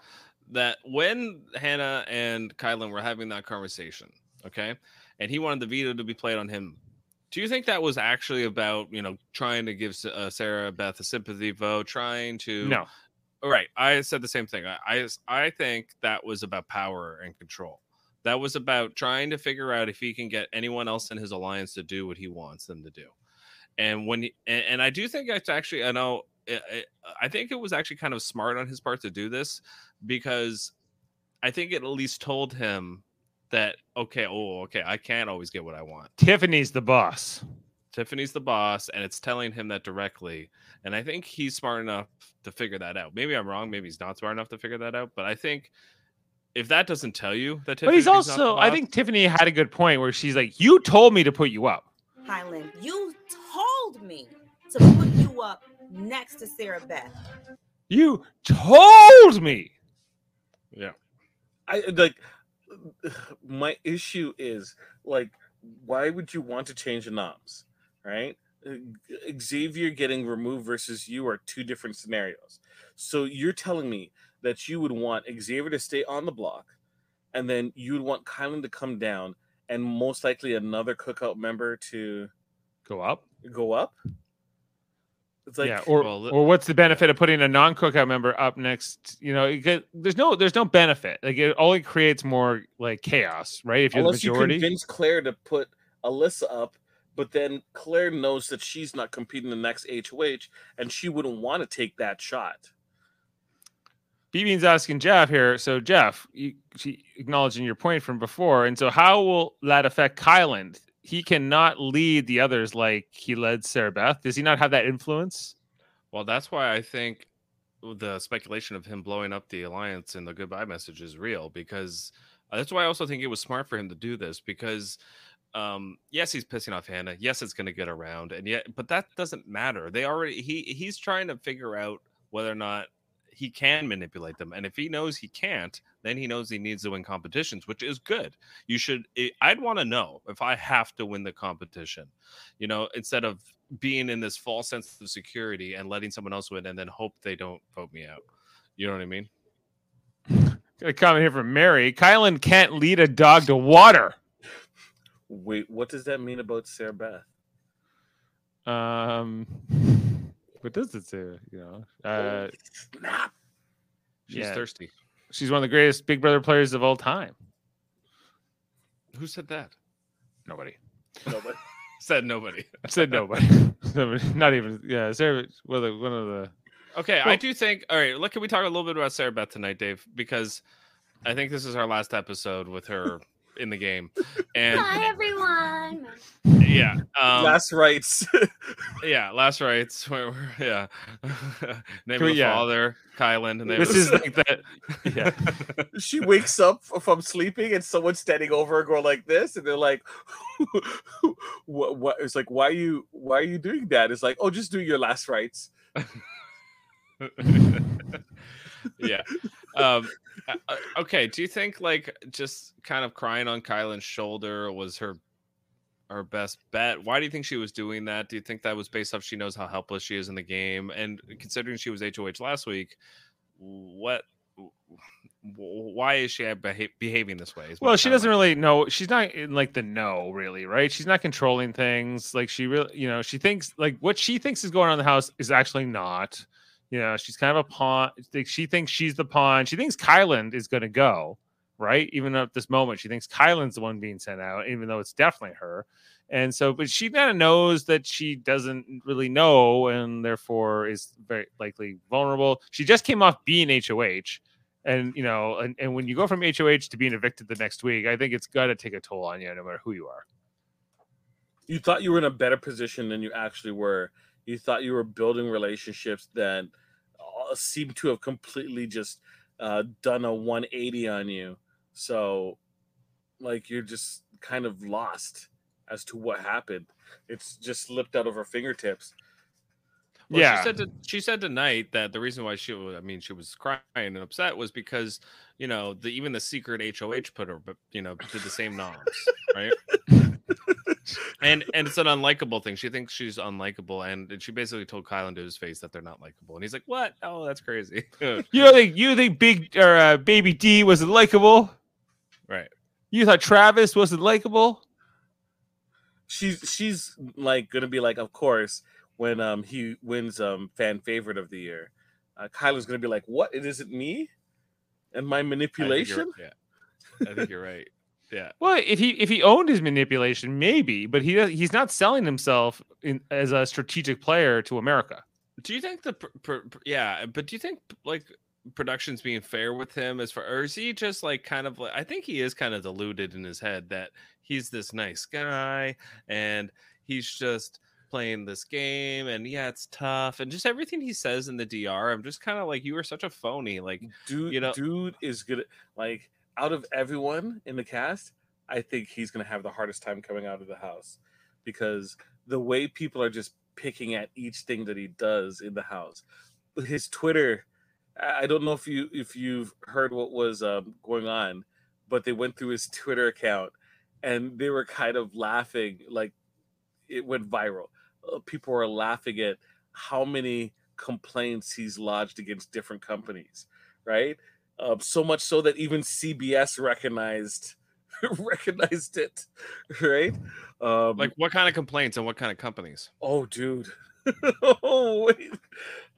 That when Hannah and Kyland were having that conversation, okay, and he wanted the veto to be played on him Do you think that was actually about you know trying to give uh, Sarah Beth a sympathy vote, trying to No. All right, I said the same thing. I, I I think that was about power and control. That was about trying to figure out if he can get anyone else in his alliance to do what he wants them to do. And when he, and, and I do think it's actually I know it, it, I think it was actually kind of smart on his part to do this because I think it at least told him that okay, oh okay, I can't always get what I want. Tiffany's the boss. Tiffany's the boss, and it's telling him that directly. And I think he's smart enough to figure that out. Maybe I'm wrong. Maybe he's not smart enough to figure that out. But I think if that doesn't tell you that, Tiffany, But he's Tiffany's not also, I think Tiffany had a good point where she's like, "You told me to put you up." Kyland, you told me to put you up next to Sarah Beth. You told me. Yeah. I like my issue is like why would you want to change the knobs, right? Xavier getting removed versus you are two different scenarios. So you're telling me that you would want Xavier to stay on the block, and then you'd want Kyland to come down, and most likely another cookout member to Go up. go up. It's like yeah, or Well, or what's the benefit of putting a non-cookout member up next? You know, you get, there's no there's no benefit. Like it only creates more like chaos, right? If you're unless the you majority. convince Claire to put Alyssa up, but then Claire knows that she's not competing the next HOH, and she wouldn't want to take that shot. B-Bean's asking Jeff here. So Jeff, you, acknowledging your point from before, and so how will that affect Kyland? He cannot lead the others like he led Sarah Beth. Does he not have that influence? Well, that's why I think the speculation of him blowing up the alliance and the goodbye message is real because uh, that's why I also think it was smart for him to do this because um yes he's pissing off Hannah yes it's going to get around and yet but that doesn't matter they already he he's trying to figure out whether or not he can manipulate them and if he knows he can't then he knows he needs to win competitions which is good you should i i'd want to know if i have to win the competition you know instead of being in this false sense of security and letting someone else win and then hope they don't vote me out you know what i mean Got a comment here from Mary. Kyland can't lead a dog to water. Wait, what does that mean about Sarah Beth? Um, what does it say? You know, uh, Snap. she's Yeah. thirsty she's one of the greatest Big Brother players of all time. who said that Nobody Nobody. said nobody I said nobody. Nobody. Not even. Yeah, Sarah. Well, the, one of the. Okay, I do think. All right, look, can we talk a little bit about Sarah Beth tonight, Dave? Because I think this is our last episode with her in the game, and Hi everyone. yeah, um, Last rites. yeah, last rites. Where, where, yeah, name Can of the yeah. father, Kyland. and name This is like that. Yeah. she wakes up from sleeping and someone's standing over her going like this and they're like what what it's like why are you why are you doing that it's like oh just do your last rites yeah. Um, okay. Do you think like just kind of crying on Kyland's shoulder was her her best bet? Why do you think she was doing that? Do you think that was based off she knows how helpless she is in the game? And considering she was HOH last week, what? Why is she beha- behaving this way? Well, she doesn't really know. She's not in like the know, really, right? She's not controlling things. Like she really, you know, she thinks like what she thinks is going on in the house is actually not. You know, she's kind of a pawn. She thinks she's the pawn. She thinks Kyland is going to go, right? Even at this moment, she thinks Kyland's the one being sent out, even though it's definitely her. And so, but she kind of knows that she doesn't really know, and therefore is very likely vulnerable. She just came off being HOH and you know and, and when you go from hoh to being evicted the next week i think it's got to take a toll on you no matter who you are you thought you were in a better position than you actually were you thought you were building relationships that uh, seem to have completely just uh, done a 180 on you. So like you're just kind of lost as to what happened. It's just slipped out of her fingertips. Well, yeah. she said to, she said tonight that the reason why she was, I mean, she was crying and upset was because you know the even the secret HOH put her, but you know, did the same knobs, right? and and it's an unlikable thing. She thinks she's unlikable, and, and she basically told Kyland to his face that they're not likable, and he's like, "What? Oh, that's crazy." you know think you think big or uh, baby d wasn't likable right. you thought travis wasn't likable she's she's like gonna be like, of course, when um he wins um fan favorite of the year, uh, Kyland's gonna be like, what? It isn't me, and my I manipulation. Yeah, I think you're right. Yeah. Well, if he if he owned his manipulation, maybe, but he he's not selling himself in, as a strategic player to America. Do you think the pr- pr- pr- yeah? But do you think like production's being fair with him as far, or is he just like kind of like? I think he is kind of deluded in his head that he's this nice guy and he's just playing this game and yeah it's tough and just everything he says in the dr i'm just kind of like you are such a phony like dude, you know dude is good. Like out of everyone in the cast, I think he's gonna have the hardest time coming out of the house because the way people are just picking at each thing that he does in the house. His Twitter, I I don't know if you if you've heard what was um, going on, but they went through his Twitter account and they were kind of laughing like it went viral. Uh, people were laughing at how many complaints he's lodged against different companies, right? Um, so much so that even CBS recognized recognized it, right? Um, like what kind of complaints and what kind of companies oh, dude. oh wait.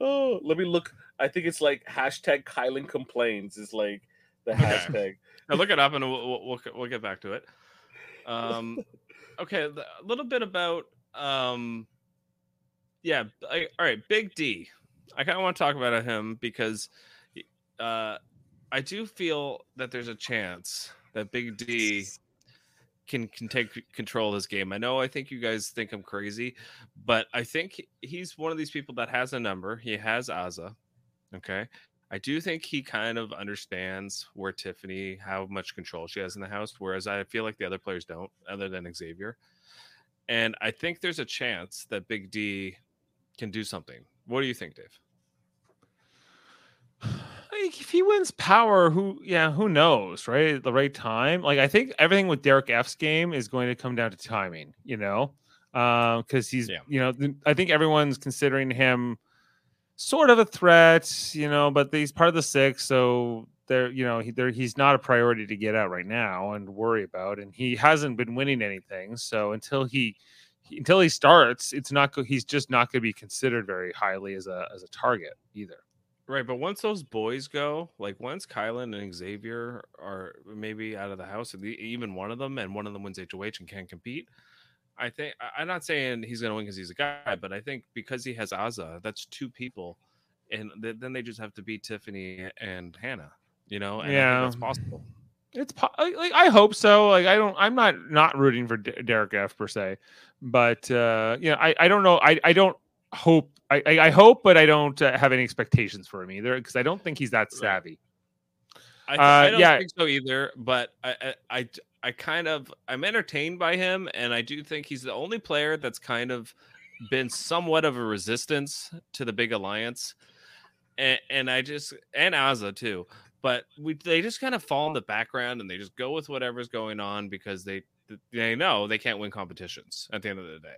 Oh, let me look. I think it's like hashtag Kyland complains is like the Okay. hashtag. Now look it up and we'll, we'll, we'll, we'll get back to it. Um, okay, a little bit about um, yeah. I, all right, Big D. I kind of want to talk about him because uh, I do feel that there's a chance that Big D can can take control of this game. I know I think you guys think I'm crazy, but I think he's one of these people that has a number. He has Azah. Okay. I do think he kind of understands where Tiffany, how much control she has in the house, whereas I feel like the other players don't, other than Xavier. And I think there's a chance that Big D can do something. What do you think, Dave? Like, if he wins power, who yeah, who knows, right? At the right time. Like I think everything with Derek F's game is going to come down to timing, you know. Um, because he's you know th- I think everyone's considering him sort of a threat, you know, but he's part of the six, so there, you know, he, there, he's not a priority to get out right now and worry about, and he hasn't been winning anything. So until he, he until he starts, it's not he's just not going to be considered very highly as a as a target either. Right, but once those boys go, like once Kyland and Xavier are maybe out of the house, and the- even one of them, and one of them wins HOH and can't compete, I think I'm not saying he's going to win because he's a guy, but I think because he has Azah, that's two people, and th- then they just have to beat Tiffany and Hannah, you know? And Yeah. that's possible. It's po- like, like I hope so. Like I don't, I'm not not rooting for D- Derek F per se, but uh, you know, I I don't know. I I don't hope. I I, I hope, but I don't uh, have any expectations for him either because I don't think he's that savvy. I, th- Uh, I don't yeah. think so either, but I, I, I kind of, I'm entertained by him, and I do think he's the only player that's kind of been somewhat of a resistance to the big alliance, and, and I just, and Azah too, but we, they just kind of fall in the background and they just go with whatever's going on because they, they know they can't win competitions at the end of the day.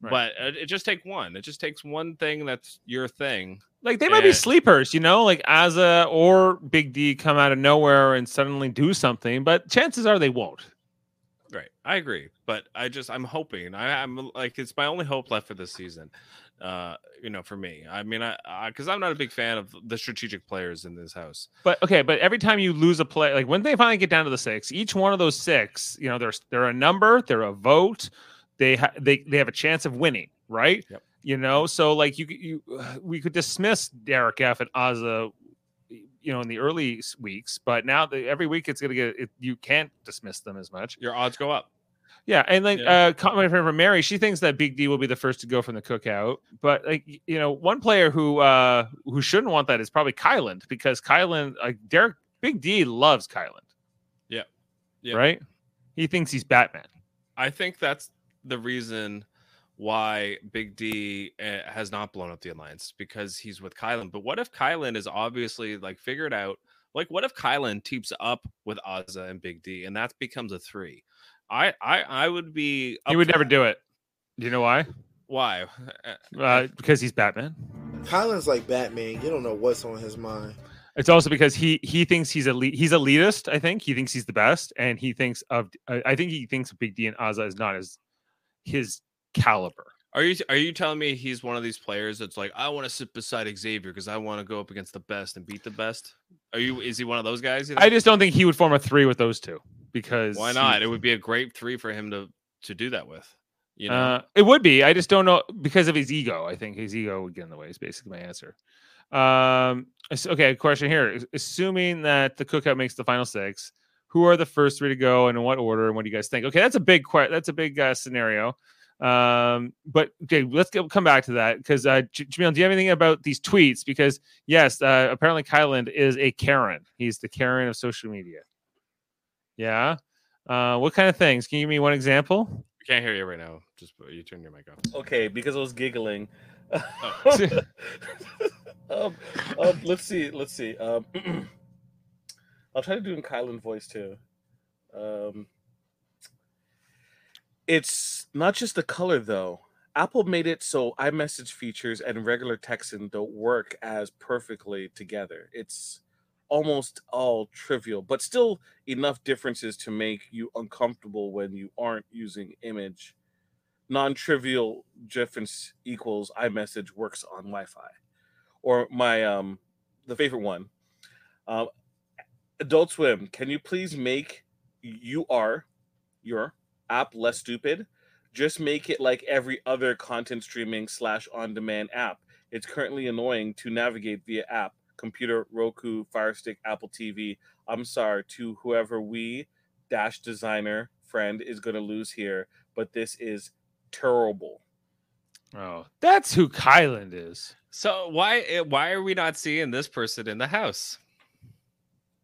Right. But it, it just take one. It just takes one thing that's your thing. Like they might be sleepers, you know, like Azah or Big D come out of nowhere and suddenly do something, but chances are they won't. Right. I agree. But I just I'm hoping. I, I'm like it's my only hope left for this season. Uh, you know, for me. I mean, I because I'm not a big fan of the strategic players in this house. But okay, but every time you lose a play, like when they finally get down to the six, each one of those six, you know, there's they're a number, they're a vote, they ha- they they have a chance of winning, right? Yep. You know, so like you could- you we could dismiss Derek F and Azah, you know, in the early weeks, but now the, every week it's gonna get it, you can't dismiss them as much. Your odds go up. Yeah, and like Yeah. uh comment from Mary, she thinks that Big D will be the first to go from the cookout. But like you know, one player who uh who shouldn't want that is probably Kyland because Kyland, like Derek Big D loves Kyland. Yeah. Yeah. right? He thinks he's Batman. I think that's the reason why Big D uh, has not blown up the alliance because he's with Kyland. But what if Kyland is obviously like figured out? Like, what if Kyland teams up with Azah and Big D, and that becomes a three? I I I would be. He would never that. do it. Do you know why? Why? Uh, because he's Batman. Kyland's like Batman. You don't know what's on his mind. It's also because he he thinks he's elite. He's elitist. I think he thinks he's the best, and he thinks of. I I think he thinks Big D and Azah is not as. His caliber. Are you are you telling me he's one of these players that's like I want to sit beside Xavier because I want to go up against the best and beat the best? Are you is he one of those guys? I just don't think he would form a three with those two because why he- not? It would be a great three for him to to do that with. You know, Uh, it would be. I just don't know because of his ego. I think his ego would get in the way. Is basically my answer. Um. Okay. Question here. Assuming that the cookout makes the final six, who are the first three to go, and in what order? And what do you guys think? Okay, that's a big. que- That's a big uh, scenario. Um. But okay, let's go, come back to that because uh, J- Jamil, do you have anything about these tweets? Because yes, uh, apparently Kyland is a Karen. He's the Karen of social media. Yeah. Uh, what kind of things? Can you give me one example? we can't hear you right now. Just you turn your mic off. Okay, because I was giggling. Oh. um, um, let's see. Let's see. Um, I'll try to do in Kyland voice too. Um, it's not just the color though. Apple made it so iMessage features and regular texting don't work as perfectly together. It's almost all trivial, but still enough differences to make you uncomfortable when you aren't using image non-trivial difference equals iMessage works on Wi-Fi. Or my um the favorite one. Um Adult Swim, can you please make you are your app less stupid? Just make it like every other content streaming slash on demand app. It's currently annoying to navigate via app, computer, Roku, Fire Stick, Apple TV. I'm sorry to whoever we dash designer friend is gonna lose here, but this is terrible. Oh, that's who Kyland is. So why eh, why are we not seeing this person in the house?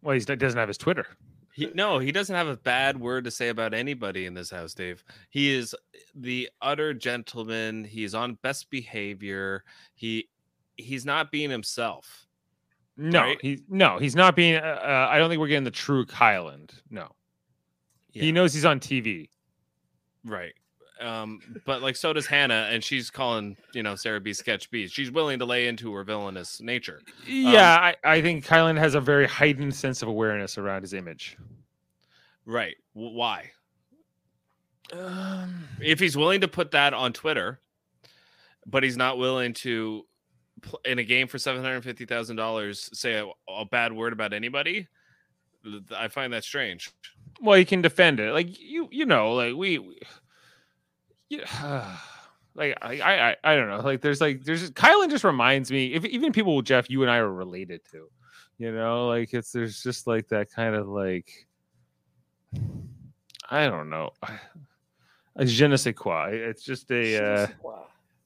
Well, he doesn't have his Twitter. He, no, he doesn't have a bad word to say about anybody in this house, Dave. He is the utter gentleman. He's on best behavior. He he's not being himself. No, Right? he's no, he's not being. Uh, uh, I don't think we're getting the true Kyland. No, he knows he's on TV. Right. Um, but like so does Hannah, and she's calling you know Sarah B sketch B. She's willing to lay into her villainous nature. Um, Yeah, I, I think Kyland has a very heightened sense of awareness around his image. Right. W- Why? Um, If he's willing to put that on Twitter, but he's not willing to pl- in a game for seven hundred fifty thousand dollars say a, a bad word about anybody, th- I find that strange. well, he can defend it. Like you, you know, like we, we yeah. Like I, I, I- don't know. Like there's like there's Kyland just reminds me. If even people Jeff, you and I are related to, you know, like it's there's just like that kind of like I don't know, a je ne sais quoi. It's just a. Uh,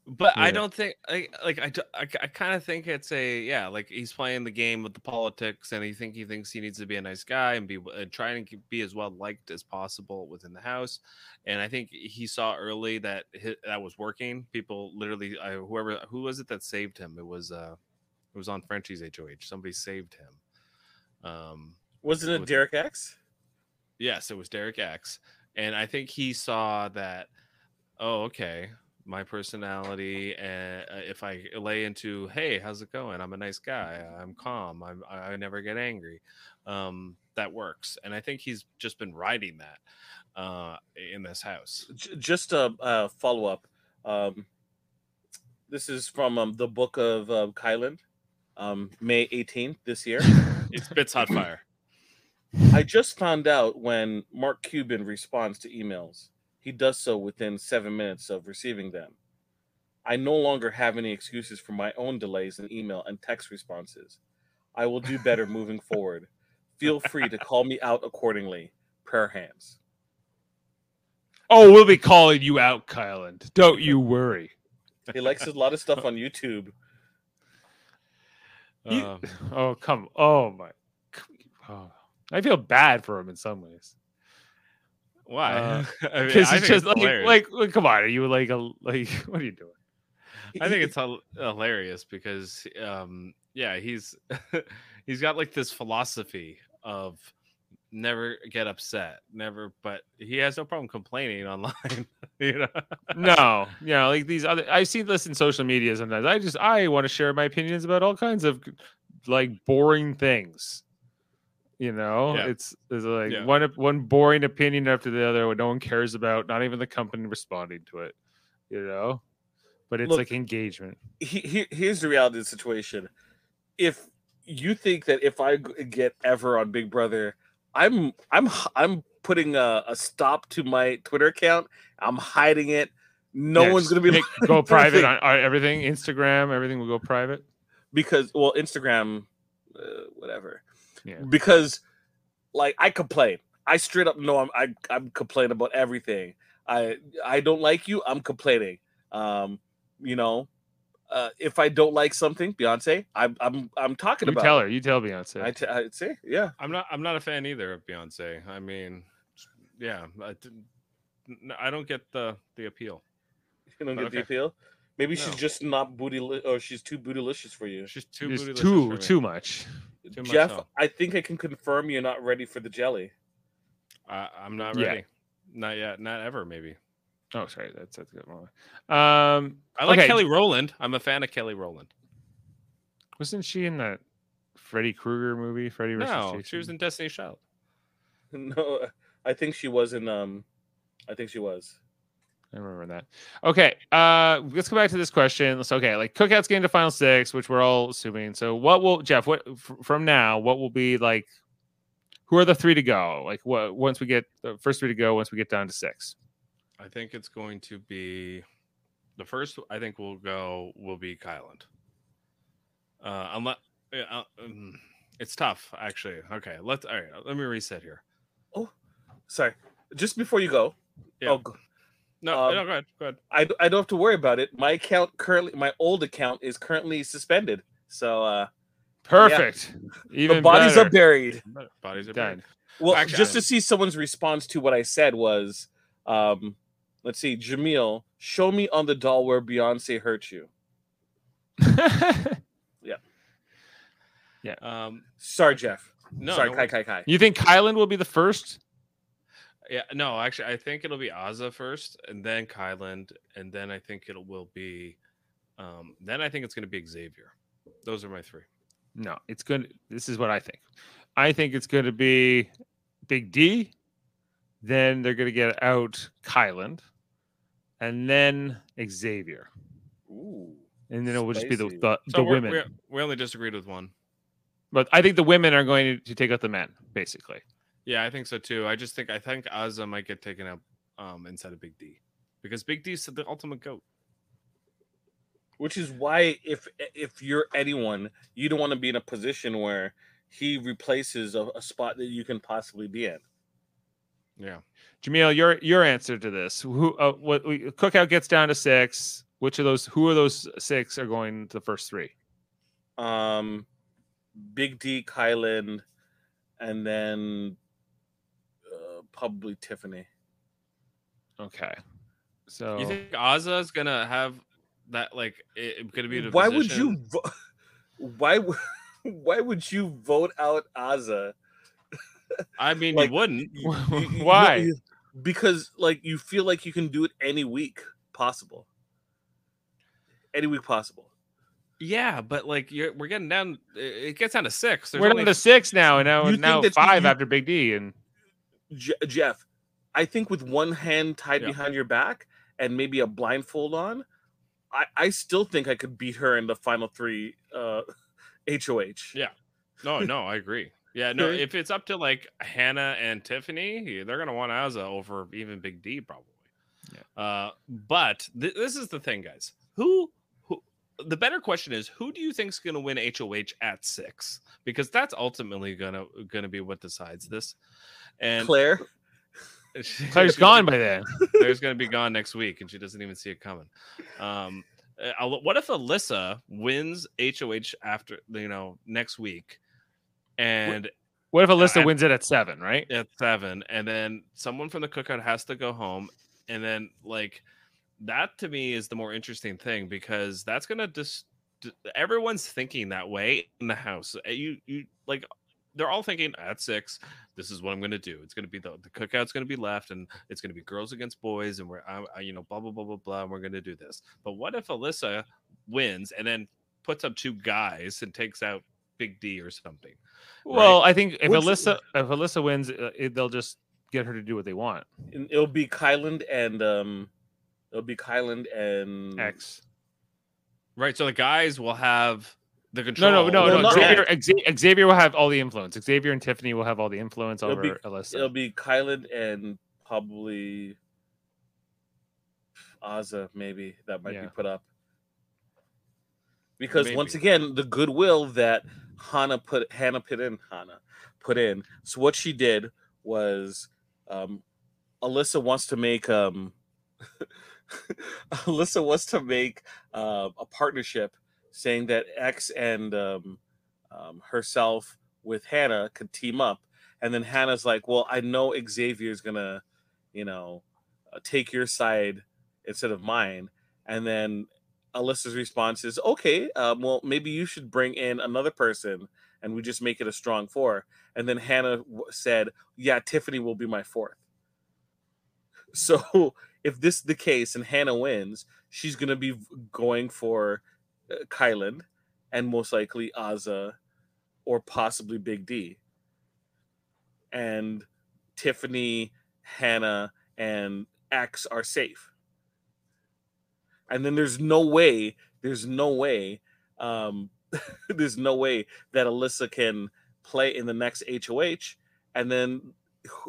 But I don't think like I I, I, kind of think it's a yeah like he's playing the game with the politics and he think he thinks he needs to be a nice guy and be and trying to be as well liked as possible within the house and I think he saw early that hi that was working. People literally I, whoever who was it that saved him? It was uh it was on Frenchie's HOH somebody saved him. Um Wasn't it with- Derek X? Yes, it was Derek X. And I think he saw that, oh, okay, my personality. And uh, if I lay into, hey, how's it going? I'm a nice guy. I'm calm. I'm, I I never get angry. Um, that works. And I think he's just been riding that uh, in this house. Just a uh, follow up. Um, this is from um, the book of uh, Kyland, um, May 18th this year. It spits hot fire. I just found out when Mark Cuban responds to emails, he does so within seven minutes of receiving them. I no longer have any excuses for my own delays in email and text responses. I will do better moving forward. Feel free to call me out accordingly. Prayer hands. oh, we'll be calling you out, Kyland. Don't you worry. He likes a lot of stuff on YouTube. You- Um, oh come. Oh my. Oh, I feel bad for him in some ways. Why? Uh, I mean, Because it's just like, like, like, come on. Are you like a like? What are you doing? I think it's hilarious because um yeah, he's he's got like this philosophy of never get upset, never but he has no problem complaining online, you know. no, yeah, like these other. I see this in social media sometimes. I just I want to share my opinions about all kinds of like boring things. You know, Yeah. it's it's like Yeah. one one boring opinion after the other, what no one cares about, not even the company responding to it. You know, but it's Look, like engagement. he, he, here's the reality of the situation. If you think that if I get ever on Big Brother, I'm I'm I'm putting a, a stop to my Twitter account. I'm hiding it. No Yeah, one's gonna be make- like- go private on, on everything. Instagram, everything will go private. because well, Instagram, uh, whatever. Yeah. Because like I complain. I straight up know I'm I, I'm complaining about everything. I I don't like you. I'm complaining. Um, you know, uh, if I don't like something, Beyonce, I'm I'm I'm talking You about. You tell it. her. You tell Beyonce. I, t- I say, yeah. I'm not. I'm not a fan either of Beyonce. I mean, yeah, I, didn't- n- I don't get the the appeal. You don't But get the appeal. Maybe she's just not booty, or she's too bootylicious for you. She's too It's bootylicious too for me. too much. Too much Jeff, so. I think I can confirm you're not ready for the jelly. I, I'm not Yeah. ready. Not yet. Not ever. Maybe. Oh, sorry, that's that's a good one. Um, I like okay, Kelly Rowland. I'm a fan of Kelly Rowland. Wasn't she in that Freddy Krueger movie? Freddy versus No, Jason? she was in Destiny's Child. No, I think she was in. Um, I think she was. I remember that. Okay, uh, let's go back to this question. So, okay, like cookouts getting to final six, which we're all assuming. So, what will Jeff? What f- from now? What will be like? Who are the three to go? Like, what once we get the first three to go? Once we get down to six. I think it's going to be the first. I think will go will be Kyland. Uh, unless uh, um, it's tough, actually. Okay, let's. All right, let me reset here. Oh, sorry. Just before you go. Yeah. Oh, g- No, Um, no, go ahead. Go ahead. I, d- I don't have to worry about it. My account currently, my old account is currently suspended. So uh, Perfect. Even the bodies better. are buried. Bodies are Done. buried. Well, Actually, just to see someone's response to what I said was, um, let's see, Jamil, show me on the doll where Beyonce hurt you. yeah. Yeah. Um, Sorry, Jeff. No, Sorry, no Kai. Kai Kai. You think Kyland will be the first? Yeah, no, actually, I think it'll be Azah first, and then Kyland, and then I think it will be, um, then I think it's going to be Xavier. Those are my three. No, it's good. This is what I think. I think it's going to be Big D. Then they're going to get out Kyland, and then Xavier, Ooh. and then it will just be the the, So the women. we only disagreed with one. But I think the women are going to, to take out the men, basically. Yeah, I think so too. I just think I think Azah might get taken out um, instead of Big D because Big D D's the ultimate goat. Which is why if if you're anyone, you don't want to be in a position where he replaces a, a spot that you can possibly be in. Yeah. Jamil, your your answer to this: Who? Uh, what? We, Cookout gets down to six. Which of those? Who are those six are going to the first three? Um, Big D, Kyland, and then probably Tiffany. Okay. So You think Azah is gonna have that like it, gonna be the Why would you? Vo- why? w- Why would you vote out Azah? I mean, Like, you wouldn't. You- you- you- Why? you- Because like you feel like you can do it any week possible. Any week possible. Yeah, but like you're, we're getting down. It it gets down to six. There's we're only down to six now, and now You think now five you- after Big D, and Je- Jeff, I think with one hand tied Yeah. behind your back and maybe a blindfold on, I, I still think I could beat her in the final three uh, HOH. Yeah. No, no, I agree. Yeah, no. If it's up to like Hannah and Tiffany, they're gonna want Azah over even Big D probably. Yeah. Uh, but th- this is the thing, guys. Who, who? The better question is, who do you think's gonna win HOH at six? Because that's ultimately gonna gonna be what decides this. And Claire, Claire's gone by then. Claire's gonna be gone next week, and she doesn't even see it coming. Um, uh, I'll- what if Alyssa wins HOH after you know next week, and What if Alyssa and- wins it at seven? Right? at seven, and then someone from the cookout has to go home, and then like that to me is the more interesting thing because that's gonna just everyone's thinking that way in the house. Uh, You you like they're all thinking at six, this is what I'm gonna do. It's gonna be the the cookout's gonna be left, and it's gonna be girls against boys, and we're I, I, you know blah blah blah blah blah, and we're gonna do this. But what if Alyssa wins and then puts up two guys and takes out Big D or something. Well, right? I think if Which- Alyssa if Alyssa wins, uh, it, they'll just get her to do what they want. And it'll be Kyland and um, it'll be Kyland and X. right. So the guys will have the No, control. no, no, Well, no. not Xavier, Xavier will have all the influence. Xavier and Tiffany will have all the influence It'll over be- Alyssa. It'll be Kyland and probably Azah, maybe that might be put up. Because once again, the goodwill that Hannah put Hannah put in Hannah put in. So what she did was um Alyssa wants to make um Alyssa wants to make uh, a partnership saying that X and um, um, herself with Hannah could team up. And then Hannah's like, well, I know Xavier's gonna, you know, uh, take your side instead of mine. And then Alyssa's response is, okay, um, well, maybe you should bring in another person and we just make it a strong four. And then Hannah w- said, yeah, Tiffany will be my fourth. So if this is the case and Hannah wins, she's going to be going for Kyland and most likely Azah or possibly Big D. And Tiffany, Hannah, and X are safe. And then there's no way, there's no way, um, there's no way that Alyssa can play in the next HOH and then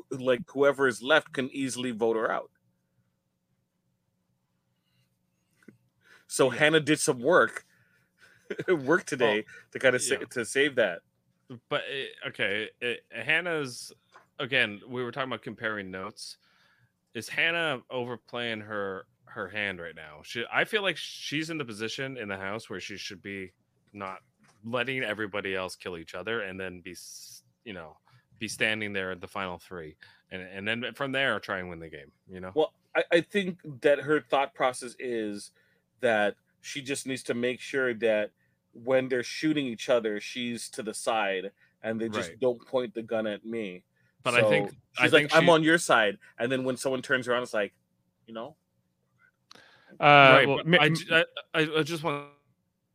like whoever is left can easily vote her out. So Hannah did some work, work today to kind of sa- yeah. to save that. but it, okay, it, Hannah's again. We were talking about comparing notes. Is Hannah overplaying her her hand right now? She, I feel like she's in the position in the house where she should be not letting everybody else kill each other, and then be you know be standing there at the final three, and and then from there try and win the game. You know. Well, I, I think that her thought process is that she just needs to make sure that when they're shooting each other, she's to the side and they just Right. don't point the gun at me. But I think- I she's think like, I'm she- on your side. And then when someone turns around, it's like, you know, Uh, right, well, but mi- I, m- ju- I, I- I just want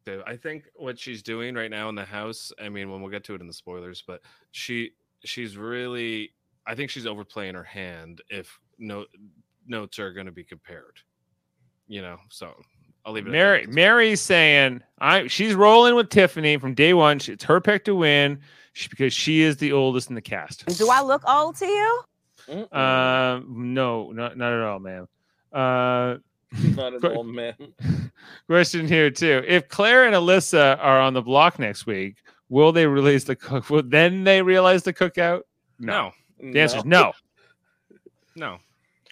to. I think what she's doing right now in the house. I mean, when we'll get to it in the spoilers, but she she's really. I think she's overplaying her hand. If no notes are going to be compared, you know. So I'll leave it. Mary, Mary's saying I she's rolling with Tiffany from day one. She- It's her pick to win sh- because she is the oldest in the cast. Do I look old to you? Um, no, not not at all, ma'am. Uh, not an que- old man. question here too: If Claire and Alyssa are on the block next week, will they release the cook? Will then they realize the cookout? No. The answer is no. No.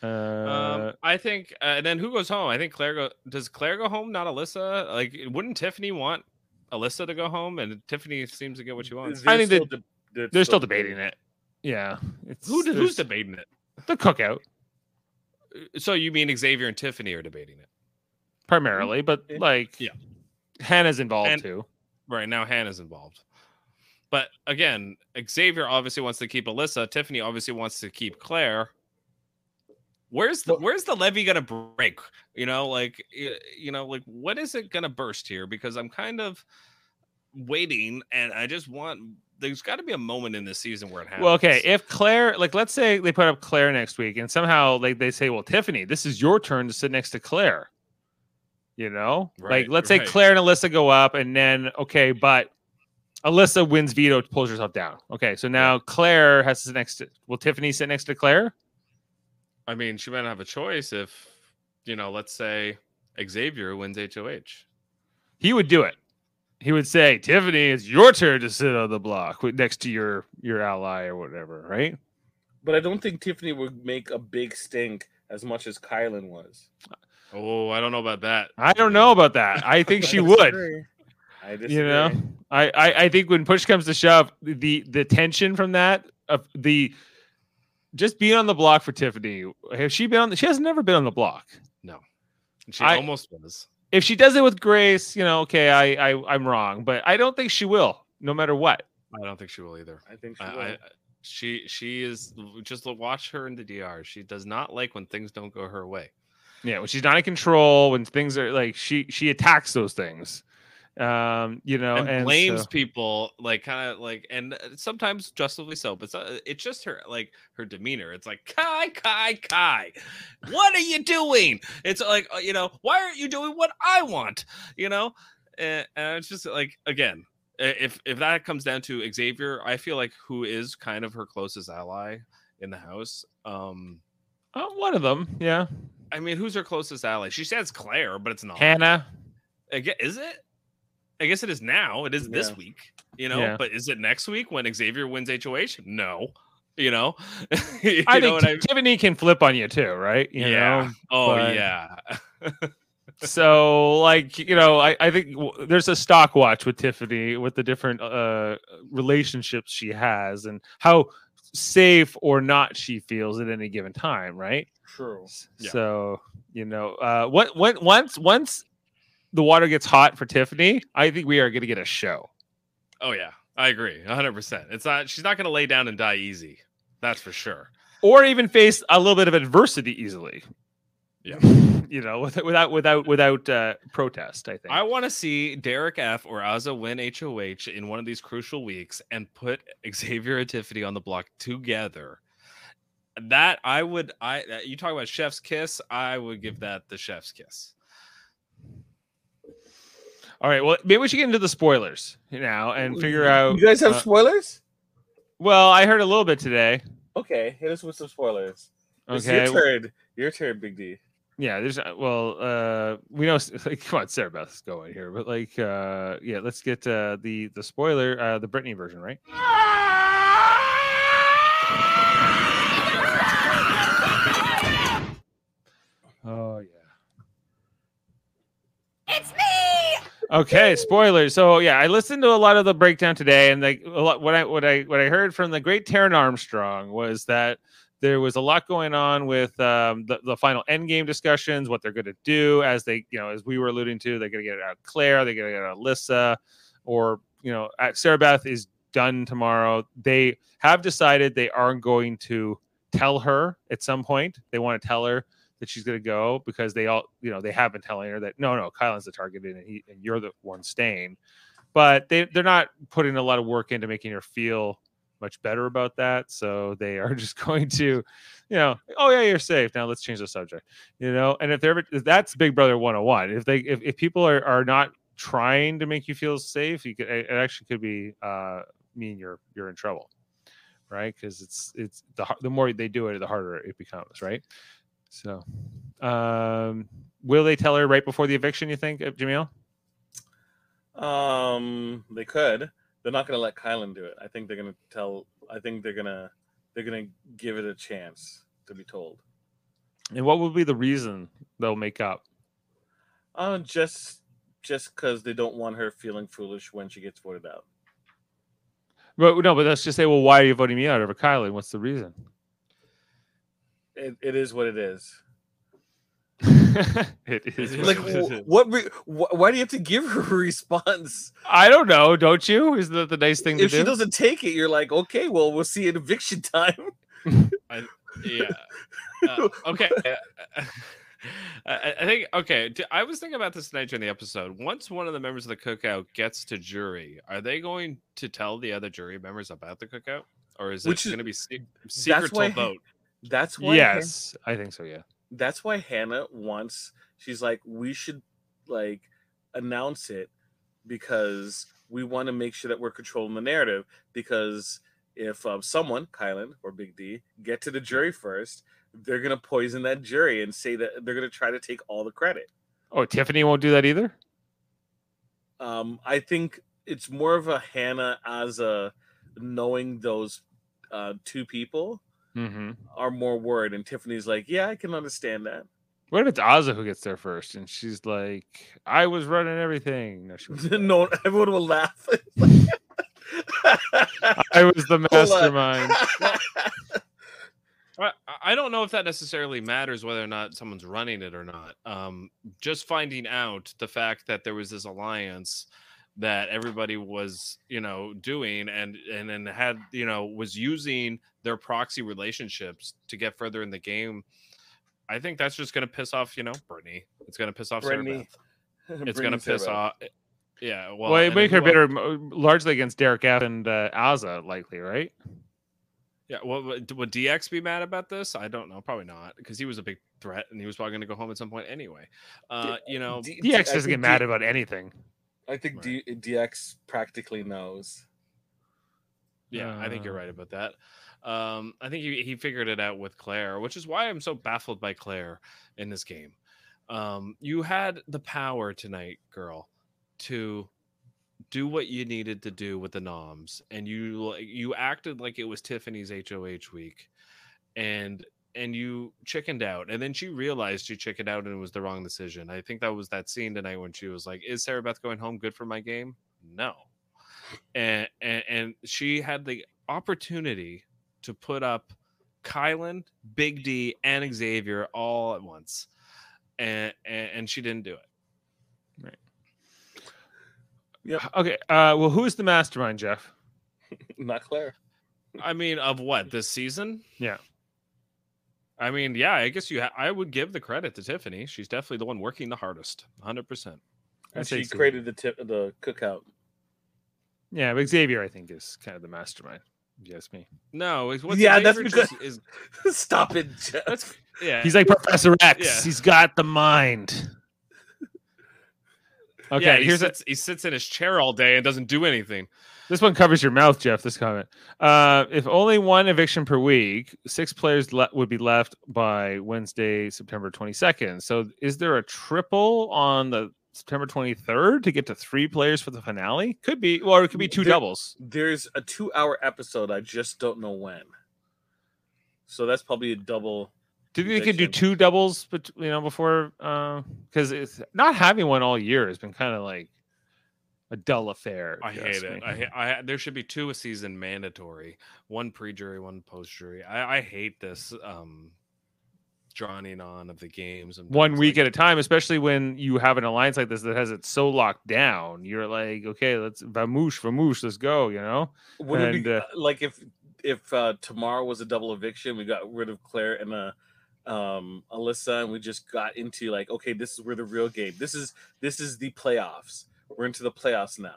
Uh, Um, I think, uh, and then who goes home? I think Claire go. Does Claire go home? Not Alyssa. Like, wouldn't Tiffany want Alyssa to go home? And Tiffany seems to get what she wants. I think still that de- they're they're still still debating it. Yeah, it's Who, who's debating it? the cookout So you mean Xavier and Tiffany are debating it? primarily, but like Yeah. Hannah's involved And- too. Right now, Hannah's involved. But again, Xavier obviously wants to keep Alyssa. Tiffany obviously wants to keep Claire. Where's the Where's the levee gonna break? You know, like you know, like what is it gonna burst here? Because I'm kind of waiting, and I just want. There's got to be a moment in this season where it happens. Well, okay, if Claire, like, let's say they put up Claire next week, and somehow like they say, "Well, Tiffany, this is your turn to sit next to Claire." You know, Right, like let's say. Claire and Alyssa go up, and then okay, but Alyssa wins veto, pulls herself down. Okay, so now Claire has to sit next to. Will Tiffany sit next to Claire? I mean, she might not have a choice if, you know, let's say Xavier wins HOH. He would do it. He would say, "Tiffany, it's your turn to sit on the block next to your your ally or whatever." Right? But I don't think Tiffany would make a big stink as much as Kyland was. Oh, I don't know about that. I don't know about that. I think she would. I disagree. you know I, I i think when push comes to shove the the tension from that of the just being on the block for tiffany has she been on the, she has never been on the block No, she I- almost was. if she does it with grace you know okay i, I i'm wrong but i don't think she will no matter what I don't think she will either. I think she I, will. I, she she is just watch her in the DR. She does not like when things don't go her way. yeah when she's not in control when things are like she she attacks those things Um, you know, and, and blames so- people like kind of like and uh, sometimes justly so but so- it's just her like her demeanor it's like kai kai kai what are you doing it's like uh, you know why aren't you doing what i want you know and, and it's just like again if if that comes down to xavier i feel like who is kind of her closest ally in the house um Uh, one of them, yeah. i mean who's her closest ally she says claire but it's not Hannah. Is it? I guess it is now. It is this week, you know. Yeah. But is it next week when Xavier wins HOH? No, you know. you I know think what I Tiffany can flip on you too, right? You yeah. know? oh but- yeah. so like you know I, I think w- there's a stock watch with tiffany with the different uh relationships she has and how safe or not she feels at any given time right True. Yeah. so you know uh what when once once the water gets hot for tiffany i think we are going to get a show oh yeah. I agree. 100. percent It's not. She's not going to lay down and die easy. That's for sure. or even face a little bit of adversity easily Yeah. you know without without without uh protest i think I want to see Derek F or Azah win HOH in one of these crucial weeks and put Xavier and Tiffany on the block together. That I would. I you talk about chef's kiss. I would give that the chef's kiss. All right well maybe we should get into the spoilers now and figure out You guys have uh, spoilers? Well, I heard a little bit today. Okay, hit us with some spoilers. It's Okay. your turn. Your turn, Big D. Yeah, there's uh, well, uh we know like come on, Sarah Beth's going here, but like uh yeah, let's get uh the the spoiler, uh the Britney version, right? Oh yeah. It's me. Okay, spoilers. So yeah, I listened to a lot of the breakdown today, and like a lot what I what I what I heard from the great Taran Armstrong was that there was a lot going on with um, the the final end game discussions, what they're going to do as they you know as we were alluding to, they're going to get it out of Claire, they're going to get out of Alyssa, or you know at Sarah Beth is done tomorrow. They have decided they aren't going to tell her at some point. They want to tell her that she's going to go because they all, you know, they have been telling her that no, no, Kyland's the target and, he, and you're the one staying. But they they're not putting a lot of work into making her feel much better about that. So they are just going to, you know, oh yeah, you're safe. Now let's change the subject. You know, and if they're ever that's Big Brother 101. If they if, if people are, are not trying to make you feel safe, you could it it actually could be uh mean you're you're in trouble. Right? Because it's it's the the more they do it, the harder it becomes, right? So um will they tell her right before the eviction, you think, Jamil? Um, they could. They're not gonna let Kyland do it. I think they're gonna tell. I think they're gonna they're gonna give it a chance to be told. And what will be the reason they'll make up? Uh, just just because they don't want her feeling foolish when she gets voted out. But no, but let's just say, well, why are you voting me out over Kyland? What's the reason? It, it is what it is. it is Like what it is. what? Re- wh- why do you have to give her a response? I don't know, don't you? Isn't that the nice thing If she do? doesn't take it, you're like, okay, well, we'll see at eviction time. I, yeah. Uh, okay. I, I think okay. i was thinking about this tonight during the episode. Once one of the members of the cookout gets to jury, are they going to tell the other jury members about the cookout, or is Which it is- going to be se- secret till vote? That's why. Han- yes, I think so. Yeah. that's why Hannah wants. She's like, we should like announce it because we want to make sure that we're controlling the narrative. Because if um, someone, Kyland or Big D, get to the jury first, they're gonna poison that jury and say that they're gonna try to take all the credit. Oh, Tiffany won't do that either. Um, I think it's more of a Hannah as a knowing those uh, two people Mm-hmm. are more worried, and Tiffany's like, yeah, I can understand that. What if it's Azah who gets there first, and she's like, "I was running everything." No, she wasn't. no, everyone will laugh. I was the mastermind. I, I don't know if that necessarily matters whether or not someone's running it or not. Um, just finding out the fact that there was this alliance that everybody was, you know, doing and and then had, you know, was using their proxy relationships to get further in the game. I think that's just going to piss off, you know, Brittany. It's going to piss off Sarah Brittany. Beth. It's going to piss Sarah off. Yeah, well, Well, it and make her bitter el- largely against Derek F and uh, Azah, likely, right? Yeah, well, would would DX be mad about this? I don't know. Probably not, because he was a big threat, and he was probably going to go home at some point anyway. Uh, you know, D- DX doesn't get mad D- about anything. I think D- DX practically knows. Yeah, I think you're Uh, right about that. Um, I think he, he figured it out with Claire, which is why I'm so baffled by Claire in this game. Um, you had the power tonight, girl, to do what you needed to do with the noms, and you you acted like it was Tiffany's HOH week, and and you chickened out, and then she realized she chickened out and it was the wrong decision. I think that was that scene tonight when she was like, "Is Sarah Beth going home good for my game?" No and, and and she had the opportunity to put up Kyland, Big D, and Xavier all at once, and and, and she didn't do it. Right. Yeah. Okay. Uh, well, who's the mastermind, Jeff? Not Claire. I mean, of what this season? Yeah. I mean, yeah, I guess you. Ha- I would give the credit to Tiffany. She's definitely the one working the hardest, hundred percent. And she created the tip, the cookout. Yeah, but Xavier, I think, is kind of the mastermind. Yes, me. No, it's what Yeah, that's because- just is. Stop it, Jeff. That's yeah. He's like Professor X. Yeah. He's got the mind. Okay, yeah, he here's a, he sits in his chair all day and doesn't do anything. This one covers your mouth, Jeff. This comment. Uh, if only one eviction per week, six players le- would be left by Wednesday, September 22nd. So, is there a triple on the September 23rd to get to three players for the finale? Could be, or it could be two There- doubles. There's a two-hour episode. I just don't know when. So that's probably a double. Do you think they could do two doubles, but you know, before because it's not having one all year has been kind of like a dull affair. I hate it. me. I, ha- I there should be two a season mandatory, one pre-jury, one post-jury. I, I hate this um drawing on of the games and one week at a time, especially when you have an alliance like this that has it so locked down. You're like, okay, let's vamoosh, vamoosh, let's go. You know, Wouldn't it and be uh, like if if uh, tomorrow was a double eviction, we got rid of Claire and uh, um, Alyssa, and we just got into like, okay, this is where the real game. This is this is the playoffs. We're into the playoffs now.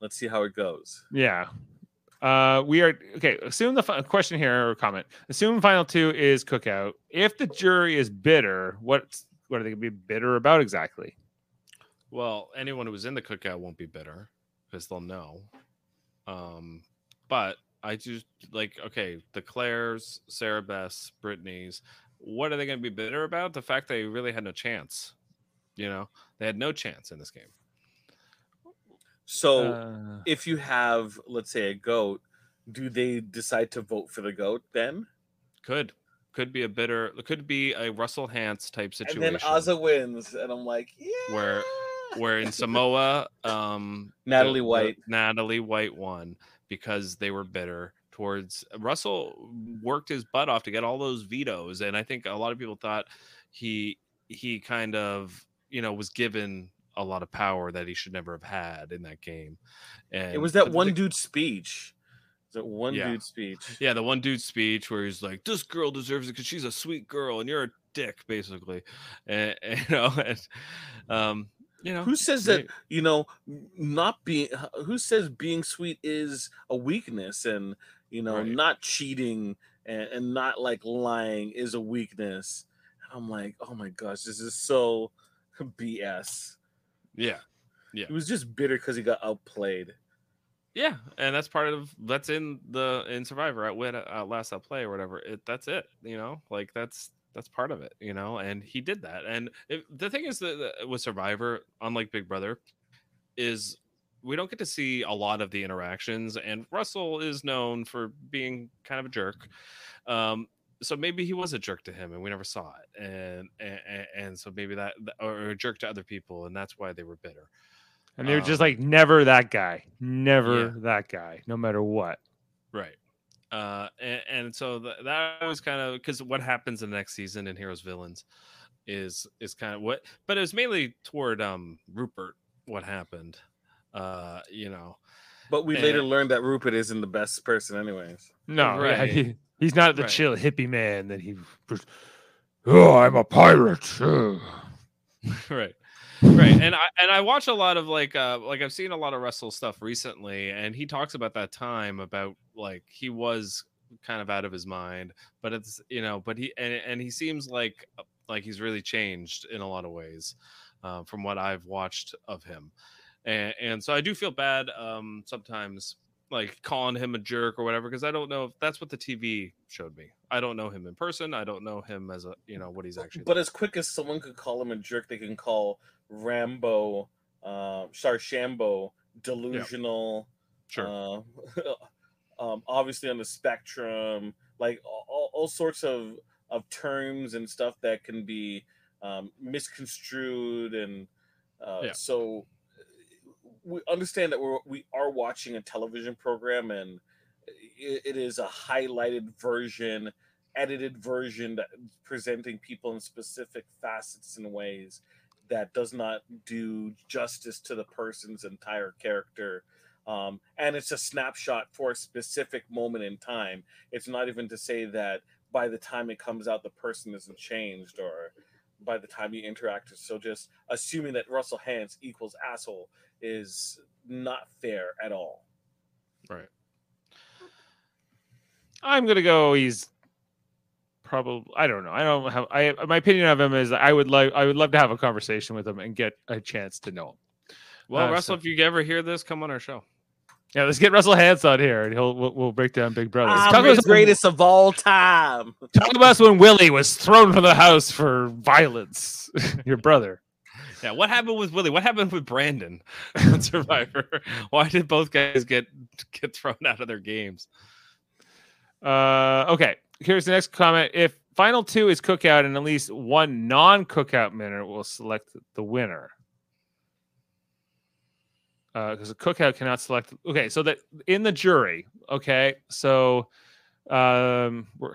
Let's see how it goes. yeah. Uh, we are okay. Assume the fi- question here or comment. Assume final two is cookout. If the jury is bitter, what what are they gonna be bitter about exactly? Well, anyone who was in the cookout won't be bitter because they'll know. Um, but I just like okay, the Claires, Sarah Bess, Brittany's. What are they going to be bitter about? The fact they really had no chance. You know, they had no chance in this game. So Uh, if you have, let's say, a goat, do they decide to vote for the goat then? Could could be a bitter. Could be a Russell Hantz type situation. And then Azah wins, and I'm like, yeah. where where in Samoa, um, Natalie the- the- White. Natalie White won because they were bitter towards Russell. Worked his butt off to get all those vetoes, and I think a lot of people thought he he kind of you know was given a lot of power that he should never have had in that game. And It was that one the- dude's speech. That one Yeah. dude's speech. yeah, the one dude's speech where he's like, "This girl deserves it because she's a sweet girl, and you're a dick," basically, and, and, you know, and, um, you know, Who says they- that you know not being? Who says being sweet is a weakness, and you know Right. not cheating and, and not like lying is a weakness? And I'm like, oh my gosh, this is so BS. Yeah, yeah. He was just bitter because he got outplayed. Yeah, and that's part of that's in the in Survivor at win at last out play or whatever. It that's it, you know, like that's that's part of it, you know. And he did that. And if, the thing is that that with Survivor, unlike Big Brother, is we don't get to see a lot of the interactions. And Russell is known for being kind of a jerk. Um, so maybe he was a jerk to him, and we never saw it. And and, and so maybe that or a jerk to other people, and that's why they were bitter. and they were just Um, like, never that guy, never Yeah. that guy, no matter what. Right. Uh, and, and so th- that was kind of because what happens in the next season in Heroes Villains is is kind of what, but it was mainly toward um Rupert what happened. Uh, you know, But we later And- learned that Rupert isn't the best person, anyways. No, yeah, Right. He, he's not the Right. chill hippie man that he. Oh, I'm a pirate. ugh." right. right and i and i watch a lot of like uh like i've seen a lot of Russell stuff recently and he talks about that time about like he was kind of out of his mind but it's you know but he and, and he seems like like he's really changed in a lot of ways uh, from what i've watched of him and, and so i do feel bad um sometimes like calling him a jerk or whatever because i don't know if that's what the tv showed me i don't know him in person i don't know him as a you know what he's actually But as quick as someone could call him a jerk, they can call Rambo, uh, Shambo delusional. Sure. Uh, um, obviously on the spectrum, like all, all sorts of of terms and stuff that can be um, misconstrued, and uh, Yeah. so we understand that we're we are watching a television program, and it, it is a highlighted version, edited version that presenting people in specific facets and ways that does not do justice to the person's entire character. Um, and it's a snapshot for a specific moment in time. It's not even to say that by the time it comes out, the person isn't changed or by the time you interact. So just assuming that Russell Hantz equals asshole is not fair at all. right I'm gonna go. He's probably. I don't know. I don't have. I my opinion of him is I would like. I would love to have a conversation with him and get a chance to know him. well Uh, russell so- if you ever hear this come on our show yeah, let's get Russell Hantz on here, and he'll we'll, we'll break down Big Brother. I'm Talk the about, greatest of all time. talk about us when Willie was thrown from the house for violence. Your brother. Yeah, what happened with Willie? What happened with Brandon on Survivor? Why did both guys get get thrown out of their games? Uh, okay, here's the next comment. If final two is cookout and at least one non-cookout winner will select the winner. Because a cookout cannot select. Okay, so that in the jury. Okay, so um, we're,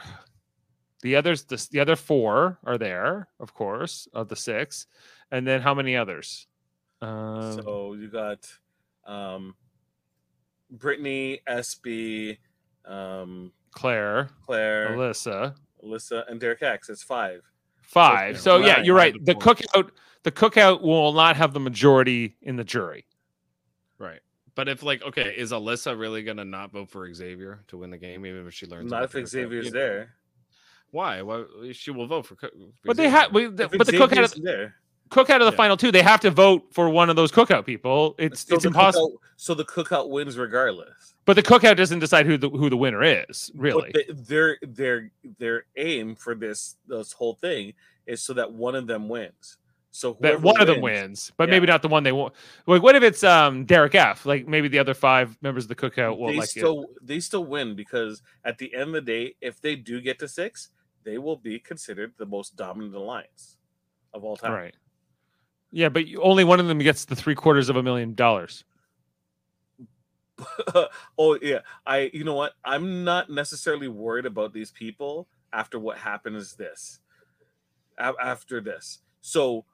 the others, the, the other four are there, of course, of the six, and then how many others? Um, so you got um, Brittany, SB, um, Claire, Claire, Alyssa, Alyssa, and Derek X. It's five. Five. So yeah, Right. you're right. The cookout, the cookout will not have the majority in the jury. Right. But if like, okay, is Alyssa really gonna not vote for Xavier to win the game, even if she learns? Not if? Xavier's You- there. Why? Why she will vote for? co- for But they have, we, the, but the Xavier's cookout, of, there. cookout of the Yeah. final two, they have to vote for one of those cookout people. It's So it's impossible. Cookout, so the cookout wins regardless. But the cookout doesn't decide who the who the winner is. Really, But the, their their their aim for this this whole thing is so that one of them wins. So that one of them wins, but maybe not the one they want. Like, what if it's um Derek F? Like maybe the other five members of the cookout will they like it. still they still win because at the end of the day, if they do get to six, they will be considered the most dominant alliance of all time. Right. Yeah, but only one of them gets the three quarters of a million dollars. oh yeah, I you know what? I'm not necessarily worried about these people after what happens this. After this, so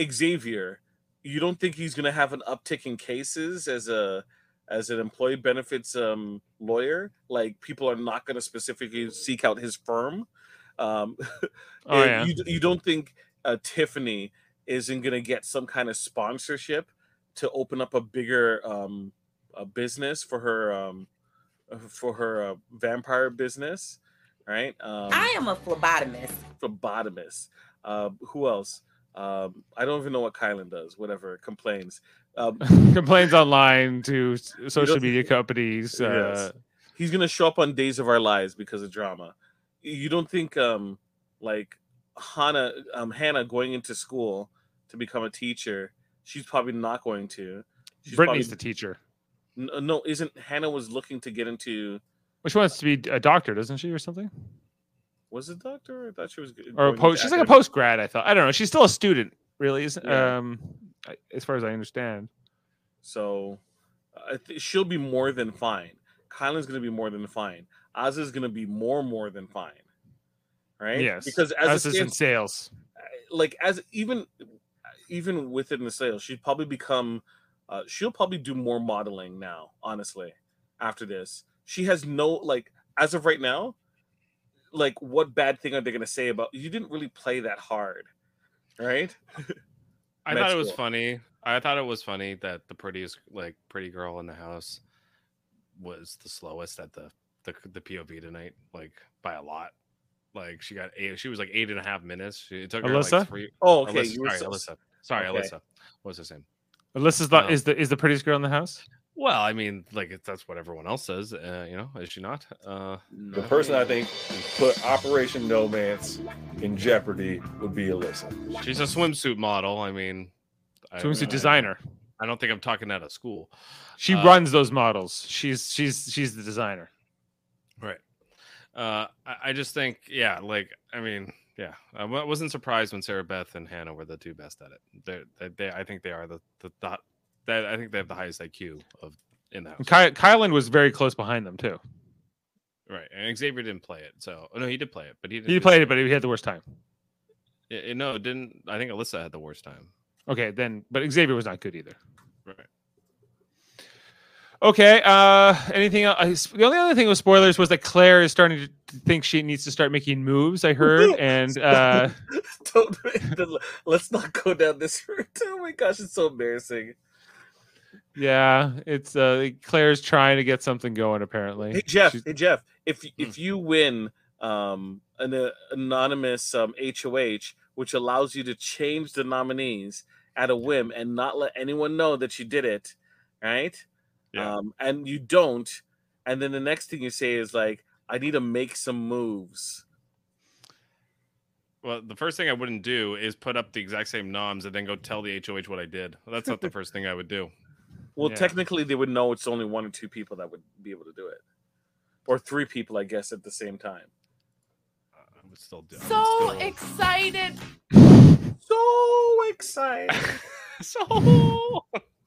Xavier, you don't think he's going to have an uptick in cases as a as an employee benefits um, lawyer? Like people are not going to specifically seek out his firm. Um, Oh, and yeah. you you don't think uh, Tiffany isn't going to get some kind of sponsorship to open up a bigger um, a business for her um, uh, for her uh, vampire business, right? Um, I am a phlebotomist. phlebotomist. Uh, who else? Um, I don't even know what Kyland does. Whatever complains. Um, Complains online to social media companies. Uh, Yes. he's gonna show up on Days of Our Lives because of drama. You don't think um like Hannah um Hannah going into school to become a teacher? She's probably not going to. She's Brittany's the teacher. N- uh, No, isn't Hannah was looking to get into Which wants to be a doctor, doesn't she, or something? Was it doctor? I thought she was Or a post? She's like a post grad. I thought. I don't know. She's still a student, really. Isn't Yeah. um, as far as I understand. So I th- she'll be more than fine. Kyland's going to be more than fine. Oz is going to be more more than fine. Right? Yes, Because as is in sales. like as even even within the sales, she'd probably become uh, she'll probably do more modeling now, honestly, after this. She has no like as of right now, like what bad thing are they gonna say about you didn't really play that hard, right? I thought it was school. funny. I thought it was funny that the prettiest, like, pretty girl in the house was the slowest at the the, the POV tonight, like by a lot. Like she got eight. She was like eight and a half minutes. It took her Alyssa? like three. Oh, okay, Alyssa, sorry, so- Alyssa. Sorry, okay. Alyssa. What's her name? Alyssa's the, No. is the is the prettiest girl in the house. Well, I mean, like that's what everyone else says. Uh, you know, is she not? Uh, The person I think put Operation No Man's in jeopardy would be Alyssa. she's a swimsuit model. I mean, I- Swimsuit I- designer. I don't think I'm talking out of school. She Uh, runs those models. She's she's she's the designer. Right. Uh, I, I just think, yeah, like, I mean, yeah, I wasn't surprised when Sarah Beth and Hannah were the two best at it. They're, they, they, I think they are the, the, the, that I think they have the highest IQ of in the house. And Ky- Kyland was very close behind them too. Right. And Xavier didn't play it. So, oh, no, he did play it, but he didn't. He played it, but he had the worst time. Yeah, yeah, no, it didn't. I think Alyssa had the worst time. Okay, then, but Xavier was not good either. Right. Okay. Uh, anything else? The only other thing with spoilers was that Claire is starting to think she needs to start making moves. I heard, and uh, Don't, let's not go down this route. Oh my gosh, it's so embarrassing. Yeah, it's uh, Claire's trying to get something going. Apparently, Hey Jeff, She's- hey Jeff, if Hmm. if you win um an uh, anonymous um HOH, which allows you to change the nominees at a whim and not let anyone know that you did it, right? Yeah. Um, and you don't, and then the next thing you say is like, "I need to make some moves." Well, the first thing I wouldn't do is put up the exact same noms and then go tell the HOH what I did. That's not the first thing I would do. Well, Yeah. technically, they would know it's only one or two people that would be able to do it, or three people, I guess, at the same time. I would still do. I So still- excited. So excited! so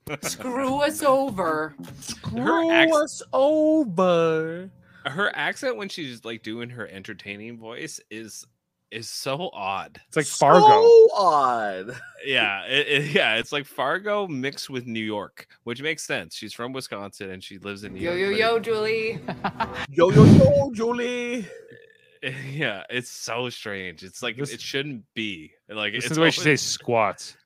Screw us over. Screw accent, us over. her accent when she's like doing her entertaining voice is is so odd. it's like Fargo. So odd. Yeah, it, it- yeah, it's like Fargo mixed with New York, which makes sense. She's from Wisconsin and she lives in New Yo York. yo but yo, Julie. Yo yo yo, Julie. Eh, yeah, it's so strange. It's like This- it shouldn't be. Like This it's is the way she says squats.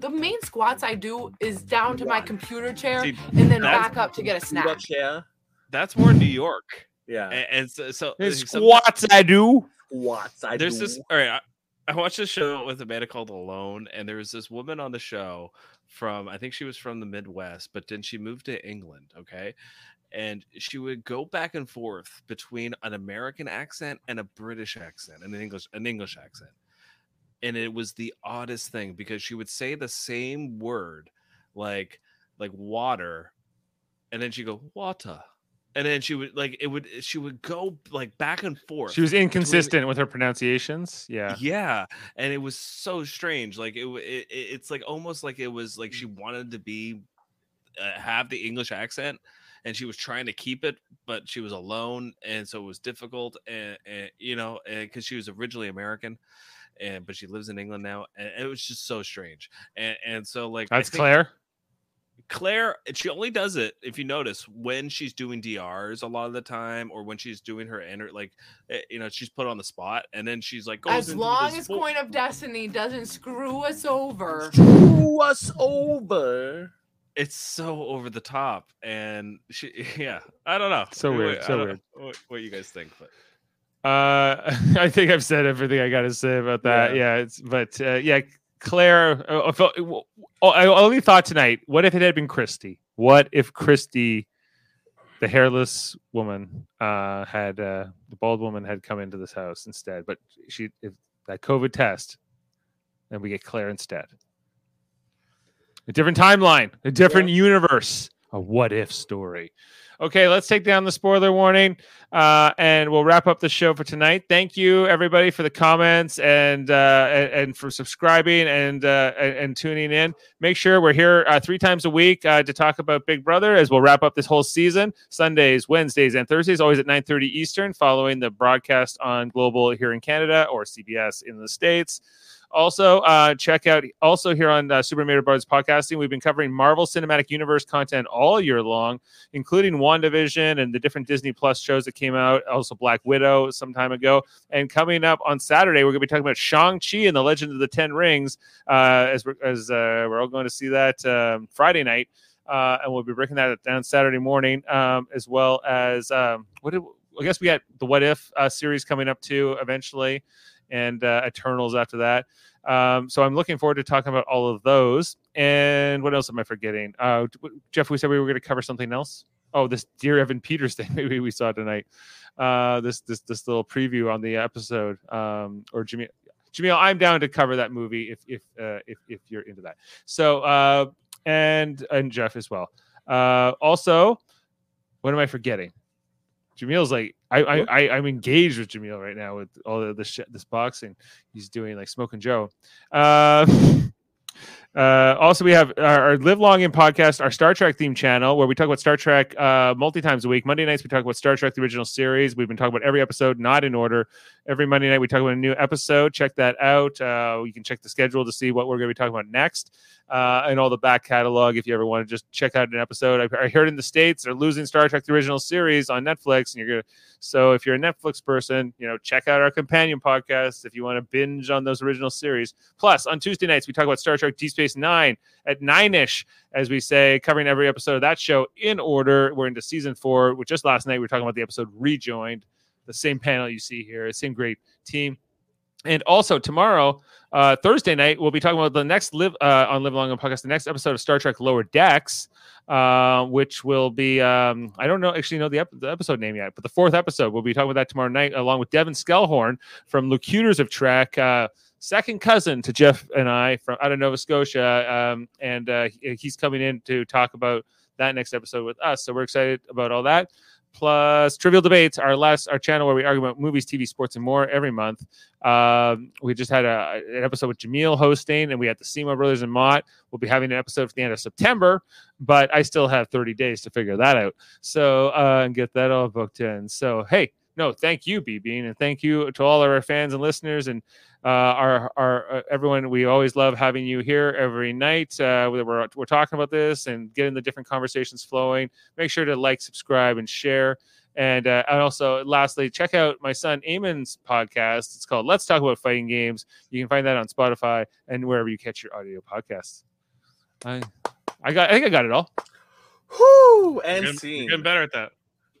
The main squats I do is down to my computer chair See, and then back up to get a snack. Wheelchair. That's more New York. Yeah. And, and so, so It's some- squats. I do. What's I there's do? this all right I, I watched a show with a band called alone and there was this woman on the show from i think she was from the midwest but then she moved to england okay? And she would go back and forth between an american accent and a british accent and an english an english accent. And it was the oddest thing because she would say the same word like like water and then she'd go water and then she would like it would she would go like back and forth She was between- inconsistent with her pronunciations. Yeah. yeah, and it was so strange. Like it, it, it- it's like almost like it was like she wanted to be uh, have the English accent, and she was trying to keep it, but she was alone, and so it was difficult. And, and you know, because she was originally American, and but she lives in England now, and it was just so strange. And and so like That's Claire. Claire, she only does it if you notice when she's doing DRs a lot of the time, or when she's doing her enter like, eh, you know, she's put on the spot, and then she's like, goes As long as full- Coin of Destiny doesn't screw us over. Screw us over. it's so over the top, and she, yeah, I don't know, So Wait, weird, so weird. What, what you guys think? But Uh, I think I've said everything I got to say about that. Yeah, it's but uh, yeah, Claire. Uh, I oh, I only thought tonight. What if it had been Christy? What if Christy, the hairless woman, uh, had uh, the bald woman had come into this house instead? But she, if that COVID test, then we get Claire instead. A different timeline, a different universe, a what if story. Okay, let's take down the spoiler warning uh, and we'll wrap up the show for tonight. Thank you, everybody, for the comments and uh, and, for subscribing and, uh, and and tuning in. Make sure we're here uh, three times a week uh, to talk about Big Brother as we'll wrap up this whole season. Sundays, Wednesdays, and Thursdays, always at 9:30 Eastern, following the broadcast on Global here in Canada or CBS in the states. Also, uh, check out also here on uh, Super Mario Brothers podcasting. We've been covering Marvel Cinematic Universe content all year long, including WandaVision and the different Disney Plus shows that came out. Also, Black Widow some time ago. And coming up on Saturday, we're going to be talking about Shang Chi and the Legend of the Ten Rings. Uh, as we're, as uh, we're all going to see that um, Friday night. Uh, and we'll be breaking that down Saturday morning, um, as well as um, what did, I guess we got the What If uh, series coming up too eventually, and uh, Eternals after that. Um, so I'm looking forward to talking about all of those. And what else am I forgetting? Uh, Jeff, we said we were going to cover something else. Oh, this Dear Evan Peters thing maybe we saw tonight. Uh, this this this little preview on the episode. Um, or Jimmy, I'm down to cover that movie if if uh, if if you're into that. So uh, and and Jeff as well. Uh, also, what am I forgetting? Jamil's like I I, I I'm engaged with Jamil right now with all this shit, this boxing. He's doing like Smoking Joe. Uh, uh, also, we have our, our Live Long and Podcast, our Star Trek theme channel, where we talk about Star Trek uh, multi times a week. Monday nights, we talk about Star Trek, the original series. We've been talking about every episode, not in order. Every Monday night, we talk about a new episode. Check that out. Uh, you can check the schedule to see what we're going to be talking about next uh, and all the back catalog if you ever want to just check out an episode. I, I heard in the States they're losing Star Trek, the original series on Netflix. And you're going to, so if you're a Netflix person, you know, check out our companion podcast if you want to binge on those original series. Plus, on Tuesday nights, we talk about Star Trek Deep Space Nine at nine ish, as we say, covering every episode of that show in order. We're into season four, which just last night we were talking about the episode Rejoined, the same panel you see here, same great team. And also tomorrow, uh, Thursday night, we'll be talking about the next live uh, on Live Long and Podcast, the next episode of Star Trek Lower Decks, uh, which will be um, I don't know actually know the, ep- the episode name yet, but the fourth episode we'll be talking about that tomorrow night, along with Devin Skellhorn from Locutors of Trek, uh, second cousin to Jeff and I from out of Nova Scotia, um, and uh, he's coming in to talk about that next episode with us. So we're excited about all that. Plus trivial debates our last our channel where we argue about movies tv sports and more every month. Um, we just had a, an episode with Jamil hosting and we had the seymour brothers and mott. We'll be having an episode at the end of september but i still have 30 days to figure that out. So uh, and get that all booked in. So hey no thank you b bean and thank you to all of our fans and listeners and uh, our our uh, everyone we always love having you here every night uh, we're, we're talking about this and getting the different conversations flowing make sure to like subscribe and share and, uh, and also lastly check out my son Eamon's podcast it's called let's talk about fighting games you can find that on spotify and wherever you catch your audio podcasts i i got i think i got it all Whoo! And Getting- scene. Getting better at that.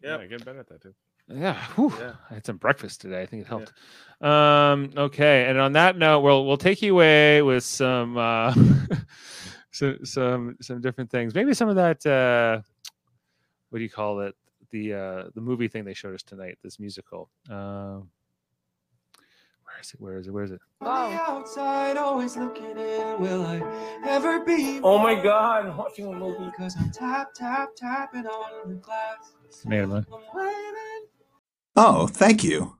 Yep. Yeah, getting better at that too. Yeah, whew. I had some breakfast today. I think it helped. Um, okay, and on that note, we'll we'll take you away with some uh, some some some different things. Maybe some of that. Uh, what do you call it? The uh, the movie thing they showed us tonight. This musical. Um, where is it? Where is it? Where is it? On the outside, always looking in. Will I ever be? Oh my God, I'm watching a movie. Cause I'm tap, tap, tapping on the glass. Man, man. Oh, thank you.